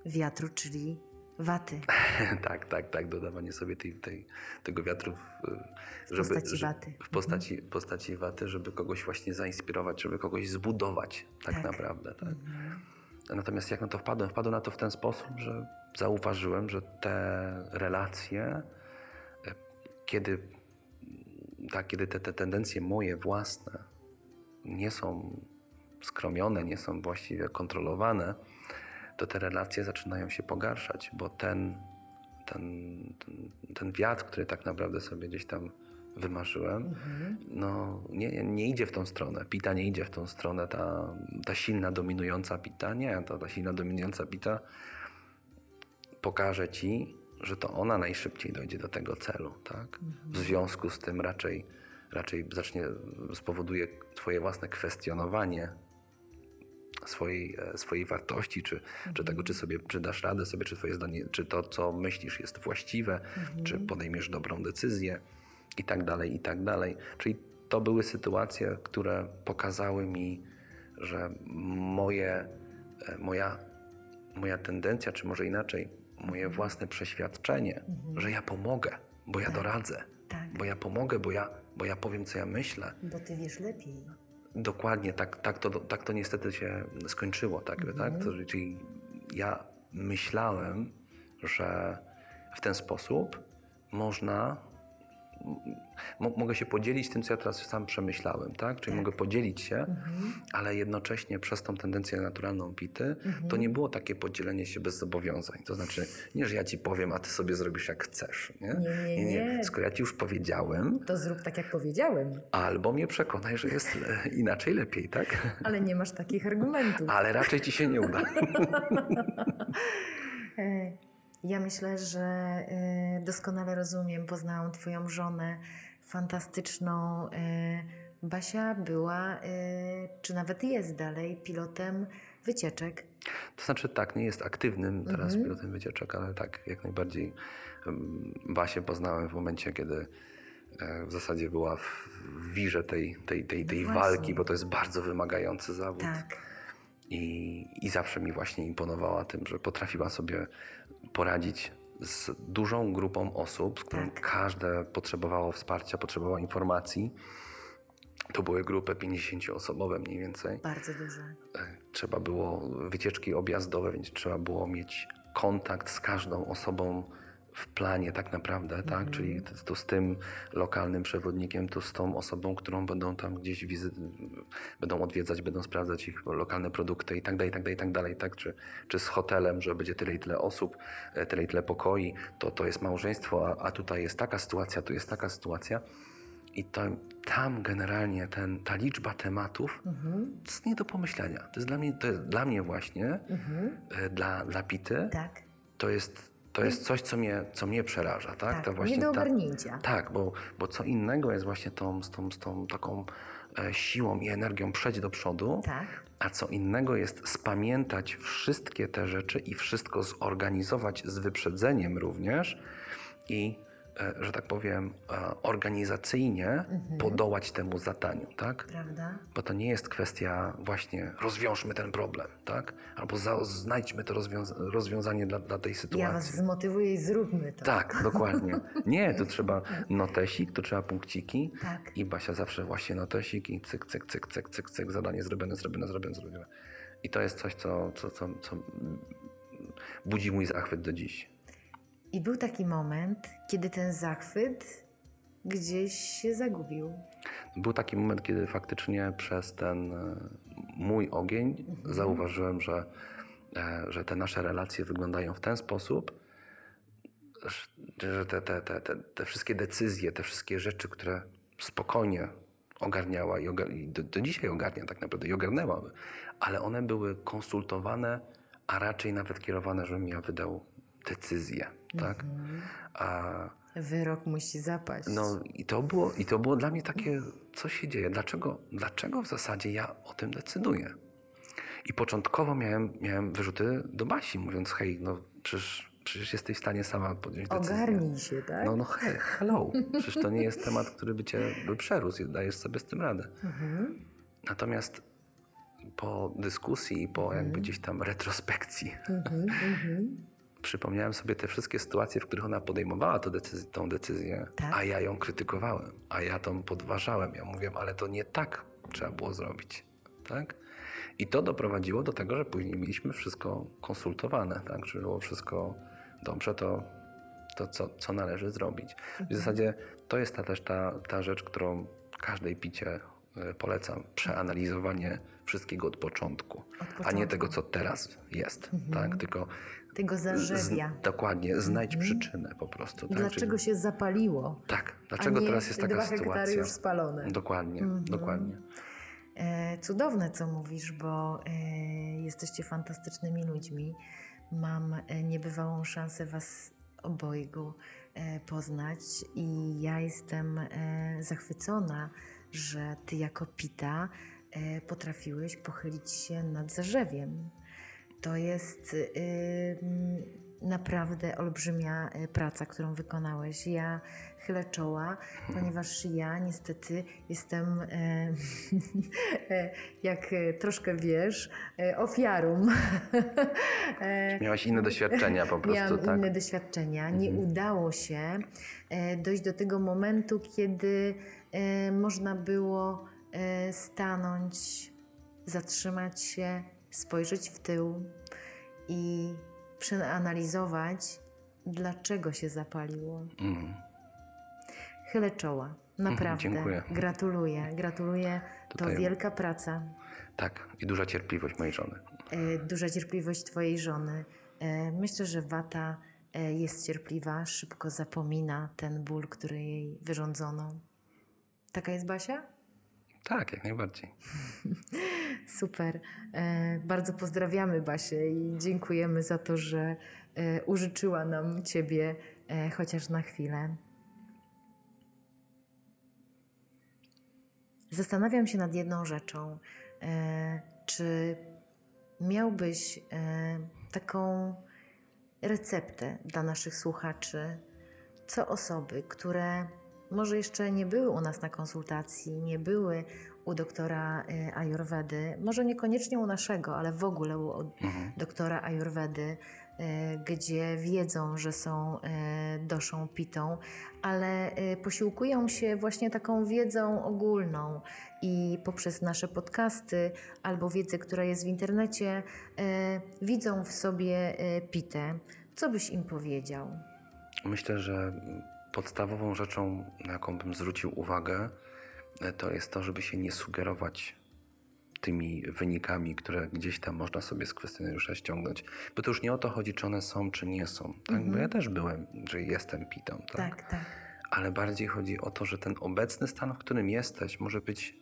Wiatru, czyli waty. tak, tak, tak, dodawanie sobie tej, tej, tego wiatru w, W postaci waty. w postaci, postaci waty, żeby kogoś właśnie zainspirować, żeby kogoś zbudować tak, Tak. naprawdę. Tak? Mhm. Natomiast jak na to wpadłem? Wpadłem na to w ten sposób, że zauważyłem, że te relacje, e, kiedy, tak, kiedy te, te tendencje moje własne nie są skromione, nie są właściwie kontrolowane, to te relacje zaczynają się pogarszać, bo ten, ten, ten, ten wiatr, który tak naprawdę sobie gdzieś tam wymarzyłem, Mhm. no nie, nie idzie w tą stronę. Pita nie idzie w tą stronę. Ta, ta silna, dominująca pita, nie. Ta, ta silna, dominująca pita pokaże ci, że to ona najszybciej dojdzie do tego celu, tak? W związku z tym raczej, raczej zacznie, spowoduje twoje własne kwestionowanie swojej, e, swojej wartości, czy, czy tego, czy sobie czy dasz radę sobie, czy twoje zdanie, czy to, co myślisz jest właściwe, czy podejmiesz dobrą decyzję i tak dalej, i tak dalej. Czyli to były sytuacje, które pokazały mi, że moje, e, moja, moja tendencja, czy może inaczej, moje własne przeświadczenie, że ja pomogę, bo ja doradzę, Tak, bo ja pomogę, bo ja, bo ja powiem, co ja myślę, bo ty wiesz lepiej. Dokładnie, tak, tak, to, tak to niestety się skończyło. Tak, tak? To, czyli ja myślałem, że w ten sposób można. Mogę się podzielić tym, co ja teraz sam przemyślałem, tak? Czyli Tak. mogę podzielić się, Mhm. ale jednocześnie przez tą tendencję naturalną pity, to nie było takie podzielenie się bez zobowiązań. To znaczy, nie, że ja ci powiem, a ty sobie zrobisz jak chcesz. Nie, Nie, nie, nie. Skoro ja ci już powiedziałem, To zrób tak, jak powiedziałem, albo mnie przekonaj, że jest e, inaczej lepiej, tak? ale nie masz takich argumentów. Ale raczej ci się nie uda. Ja myślę, że e, doskonale rozumiem, poznałam Twoją żonę fantastyczną. e, Basia była, e, czy nawet jest dalej, pilotem wycieczek. To znaczy tak, nie jest aktywnym teraz Mhm. pilotem wycieczek, ale tak, jak najbardziej Basię poznałem w momencie, kiedy e, w zasadzie była w wirze tej, tej, tej, tej No walki, bo to jest bardzo wymagający zawód. Tak. I, I zawsze mi właśnie imponowała tym, że potrafiła sobie poradzić z dużą grupą osób, z którą Tak. każde potrzebowało wsparcia, potrzebowało informacji. To były grupy 50-osobowe mniej więcej. Bardzo duże. E, Trzeba było wycieczki objazdowe, więc trzeba było mieć kontakt z każdą osobą w planie tak naprawdę, tak? Czyli to, z tym lokalnym przewodnikiem, to z tą osobą, którą będą tam gdzieś wizy- będą odwiedzać, będą sprawdzać ich lokalne produkty i tak dalej, i tak dalej, i tak dalej, tak? Czy, czy z hotelem, że będzie tyle i tyle osób, e, tyle i tyle pokoi, to, to jest małżeństwo, a, a tutaj jest taka sytuacja, tu jest taka sytuacja. I to, tam generalnie ten, ta liczba tematów Mhm. to jest nie do pomyślenia. To jest dla mnie, to jest dla mnie właśnie, Mhm. e, dla, dla Pity, Tak. to jest, to jest coś, co mnie, co mnie przeraża. Tak, Tak, To właśnie nie do ta- ogarnięcia. tak, bo, bo co innego jest właśnie tą, z, tą, z tą taką e, siłą i energią przejść do przodu, Tak. a co innego jest spamiętać wszystkie te rzeczy i wszystko zorganizować z wyprzedzeniem również i, że tak powiem, e, organizacyjnie Mhm. podołać temu zadaniu, tak? Prawda? Bo to nie jest kwestia właśnie rozwiążmy ten problem, tak? Albo za, znajdźmy to rozwiąza rozwiązanie dla, dla tej Ja was sytuacji. zmotywuję i zróbmy to. Tak, dokładnie. Nie, tu trzeba notesik, tu trzeba punkciki. Tak. I Basia zawsze właśnie notesik i cyk, cyk, cyk, cyk, cyk, cyk, zadanie zrobione, zrobione, zrobione, zrobione. I to jest coś, co, co, co, co budzi mój zachwyt do dziś. I był taki moment, kiedy ten zachwyt gdzieś się zagubił. Był taki moment, kiedy faktycznie przez ten e, mój ogień zauważyłem, że, e, że te nasze relacje wyglądają w ten sposób, że- że te, te, te, te, te wszystkie decyzje, te wszystkie rzeczy, które spokojnie ogarniała i, ogar- i do, do dzisiaj ogarnia tak naprawdę i ogarnęłaby, ale one były konsultowane, a raczej nawet kierowane, żebym ja wydał decyzję, tak? A Wyrok musi zapaść. no i to było, i to było dla mnie takie, co się dzieje, dlaczego, dlaczego w zasadzie ja o tym decyduję. I początkowo miałem, miałem wyrzuty do Basi, mówiąc, hej, no przecież, przecież jesteś w stanie sama podjąć decyzję. Ogarnij się, tak? No, no hej, hello, przecież to nie jest temat, który by cię by przerósł i dajesz sobie z tym radę. Mhm. Natomiast po dyskusji i po jakby gdzieś tam retrospekcji Mhm. Mhm. przypomniałem sobie te wszystkie sytuacje, w których ona podejmowała to decyzję, tą decyzję, Tak. a ja ją krytykowałem, a ja tą podważałem. Ja mówiłem, ale to nie tak trzeba było zrobić. Tak? I to doprowadziło do tego, że później mieliśmy wszystko konsultowane, tak? że było wszystko dobrze, to, to co, co należy zrobić. W zasadzie to jest ta, też ta, ta rzecz, którą każdej picie e, polecam przeanalizowanie wszystkiego od początku, Od a nie początku. tego, co teraz jest, Mhm. tak? Tylko Tego z, zarzewia. dokładnie, znajdź Mhm. przyczynę po prostu. Tak? Dlaczego Czyli- się zapaliło? tak, dlaczego teraz jest taka dwa sytuacja? już spalone. Dokładnie, Mhm. dokładnie. E, cudowne, co mówisz, bo e, jesteście fantastycznymi ludźmi. Mam e, niebywałą szansę Was obojgu e, poznać i ja jestem e, zachwycona, że Ty jako Pita e, potrafiłeś pochylić się nad zarzewiem. To jest y, mm, naprawdę olbrzymia y, praca, którą wykonałeś. Ja chylę czoła, ponieważ ja niestety jestem, e, jak troszkę wiesz, ofiarą. Miałaś inne doświadczenia po prostu, Miałam tak? inne doświadczenia. Nie Mhm. udało się dojść do tego momentu, kiedy można było stanąć, zatrzymać się, spojrzeć w tył i przeanalizować, dlaczego się zapaliło. Mm. Chylę czoła. Naprawdę. dziękuję. Gratuluję. Gratuluję. Tutaj- To wielka praca. Tak, i duża cierpliwość mojej żony. E, duża cierpliwość Twojej żony. E, myślę, że Wata e, jest cierpliwa, szybko zapomina ten ból, który jej wyrządzono. Taka jest Basia? Tak, jak najbardziej. Super. E, bardzo pozdrawiamy Basię i dziękujemy za to, że e, użyczyła nam Ciebie e, chociaż na chwilę. Zastanawiam się nad jedną rzeczą. Czy miałbyś taką receptę dla naszych słuchaczy, co osoby, które może jeszcze nie były u nas na konsultacji, nie były u doktora e, Ayurvedy, może niekoniecznie u naszego, ale w ogóle u Mhm. doktora Ayurvedy, e, gdzie wiedzą, że są e, doszą pitą, ale posiłkują się właśnie taką wiedzą ogólną i poprzez nasze podcasty albo wiedzę, która jest w internecie, widzą w sobie pitę. Co byś im powiedział? Myślę, że podstawową rzeczą, na jaką bym zwrócił uwagę, e, to jest to, żeby się nie sugerować tymi wynikami, które gdzieś tam można sobie z kwestionariusza ściągnąć. Bo to już nie o to chodzi, czy one są, czy nie są. Tak? Bo Mhm. ja też byłem, że jestem pitą. Tak? Tak, tak. Ale bardziej chodzi o to, że ten obecny stan, w którym jesteś, może być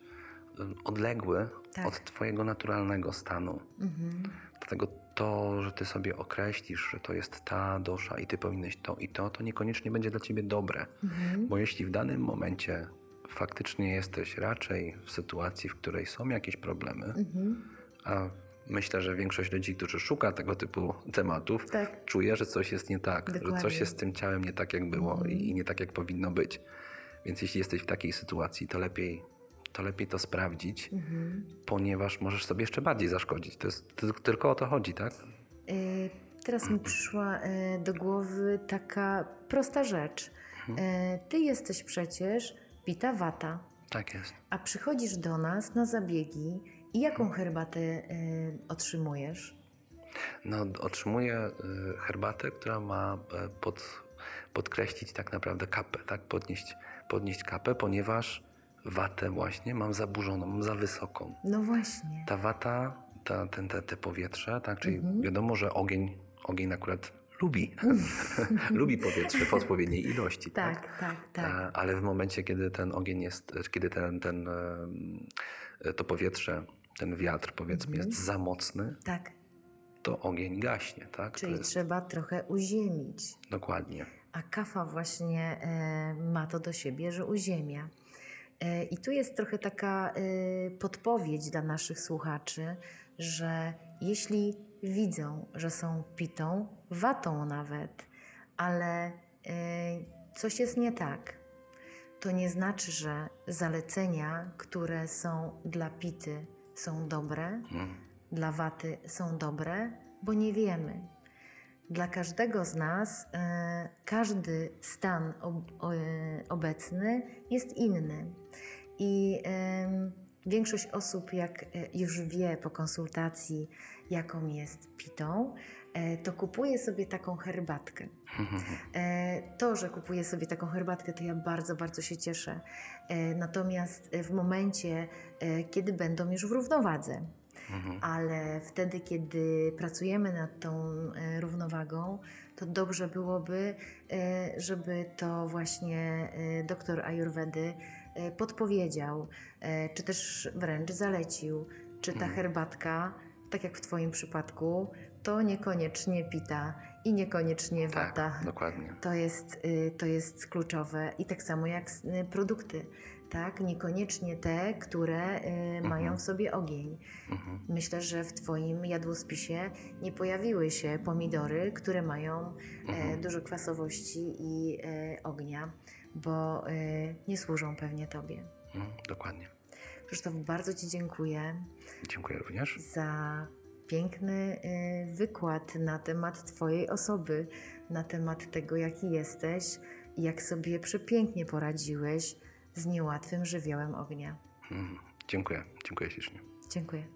odległy Tak. od Twojego naturalnego stanu. Mhm. Dlatego to, że ty sobie określisz, że to jest ta dosza i ty powinieneś to i to, to niekoniecznie będzie dla ciebie dobre. Mhm. Bo jeśli w danym momencie faktycznie jesteś raczej w sytuacji, w której są jakieś problemy, Mhm. a myślę, że większość ludzi, którzy szuka tego typu tematów, Tak. czuje, że coś jest nie tak, że Dokładnie. coś jest z tym ciałem nie tak, jak było Mhm. i nie tak, jak powinno być. Więc jeśli jesteś w takiej sytuacji, to lepiej to, lepiej to sprawdzić, Mhm. ponieważ możesz sobie jeszcze bardziej zaszkodzić. To jest, to, tylko o to chodzi, tak? Y, Teraz mi przyszła y, do głowy taka prosta rzecz. Y, Ty jesteś przecież pita wata, Tak jest. a przychodzisz do nas na zabiegi i jaką herbatę y, otrzymujesz? No, otrzymuję herbatę, która ma pod, podkreślić tak naprawdę kapę, tak? Podnieść, podnieść kapę, ponieważ watę właśnie mam zaburzoną, mam za wysoką. No właśnie. Ta wata, ta, ten, te, te powietrze, tak? Czyli Mhm. wiadomo, że ogień, ogień akurat lubi, lubi powietrze w odpowiedniej ilości, tak? Tak, tak, tak. Ale w momencie, kiedy ten ogień jest, kiedy ten, ten, to powietrze, ten wiatr powiedzmy Mhm. jest za mocny, Tak, to ogień gaśnie, tak? Czyli jest- trzeba trochę uziemić. Dokładnie. A kafa właśnie e, ma to do siebie, że uziemia. E, I tu jest trochę taka e, podpowiedź dla naszych słuchaczy, że jeśli widzą, że są pitą, watą nawet, ale e, coś jest nie tak, to nie znaczy, że zalecenia, które są dla pity, są dobre, Mm. dla waty są dobre, bo nie wiemy. Dla każdego z nas e, każdy stan ob, o, e, obecny jest inny. I em, większość osób, jak e, już wie po konsultacji, jaką jest pitą, e, to kupuję sobie taką herbatkę. E, To, że kupuję sobie taką herbatkę, to ja bardzo, bardzo się cieszę. E, Natomiast e, w momencie, e, kiedy będą już w równowadze, Mhm. ale wtedy, kiedy pracujemy nad tą e, równowagą, to dobrze byłoby, e, żeby to właśnie e, doktor Ayurvedy podpowiedział, czy też wręcz zalecił, czy ta Mhm. herbatka, tak jak w Twoim przypadku, to niekoniecznie pita i niekoniecznie wata. Tak, dokładnie. To jest, y, to jest kluczowe i tak samo jak y, produkty, tak? Niekoniecznie te, które y, mają w sobie ogień. Mhm. Myślę, że w Twoim jadłospisie nie pojawiły się pomidory, które mają e, Mhm. dużo kwasowości i e, ognia, bo e, nie służą pewnie Tobie. Mhm. Dokładnie. Krzysztof, bardzo Ci dziękuję Dziękuję również. za piękny y, wykład na temat Twojej osoby, na temat tego, jaki jesteś jak sobie przepięknie poradziłeś z niełatwym żywiołem ognia. Mhm. Dziękuję. Dziękuję ślicznie. Dziękuję.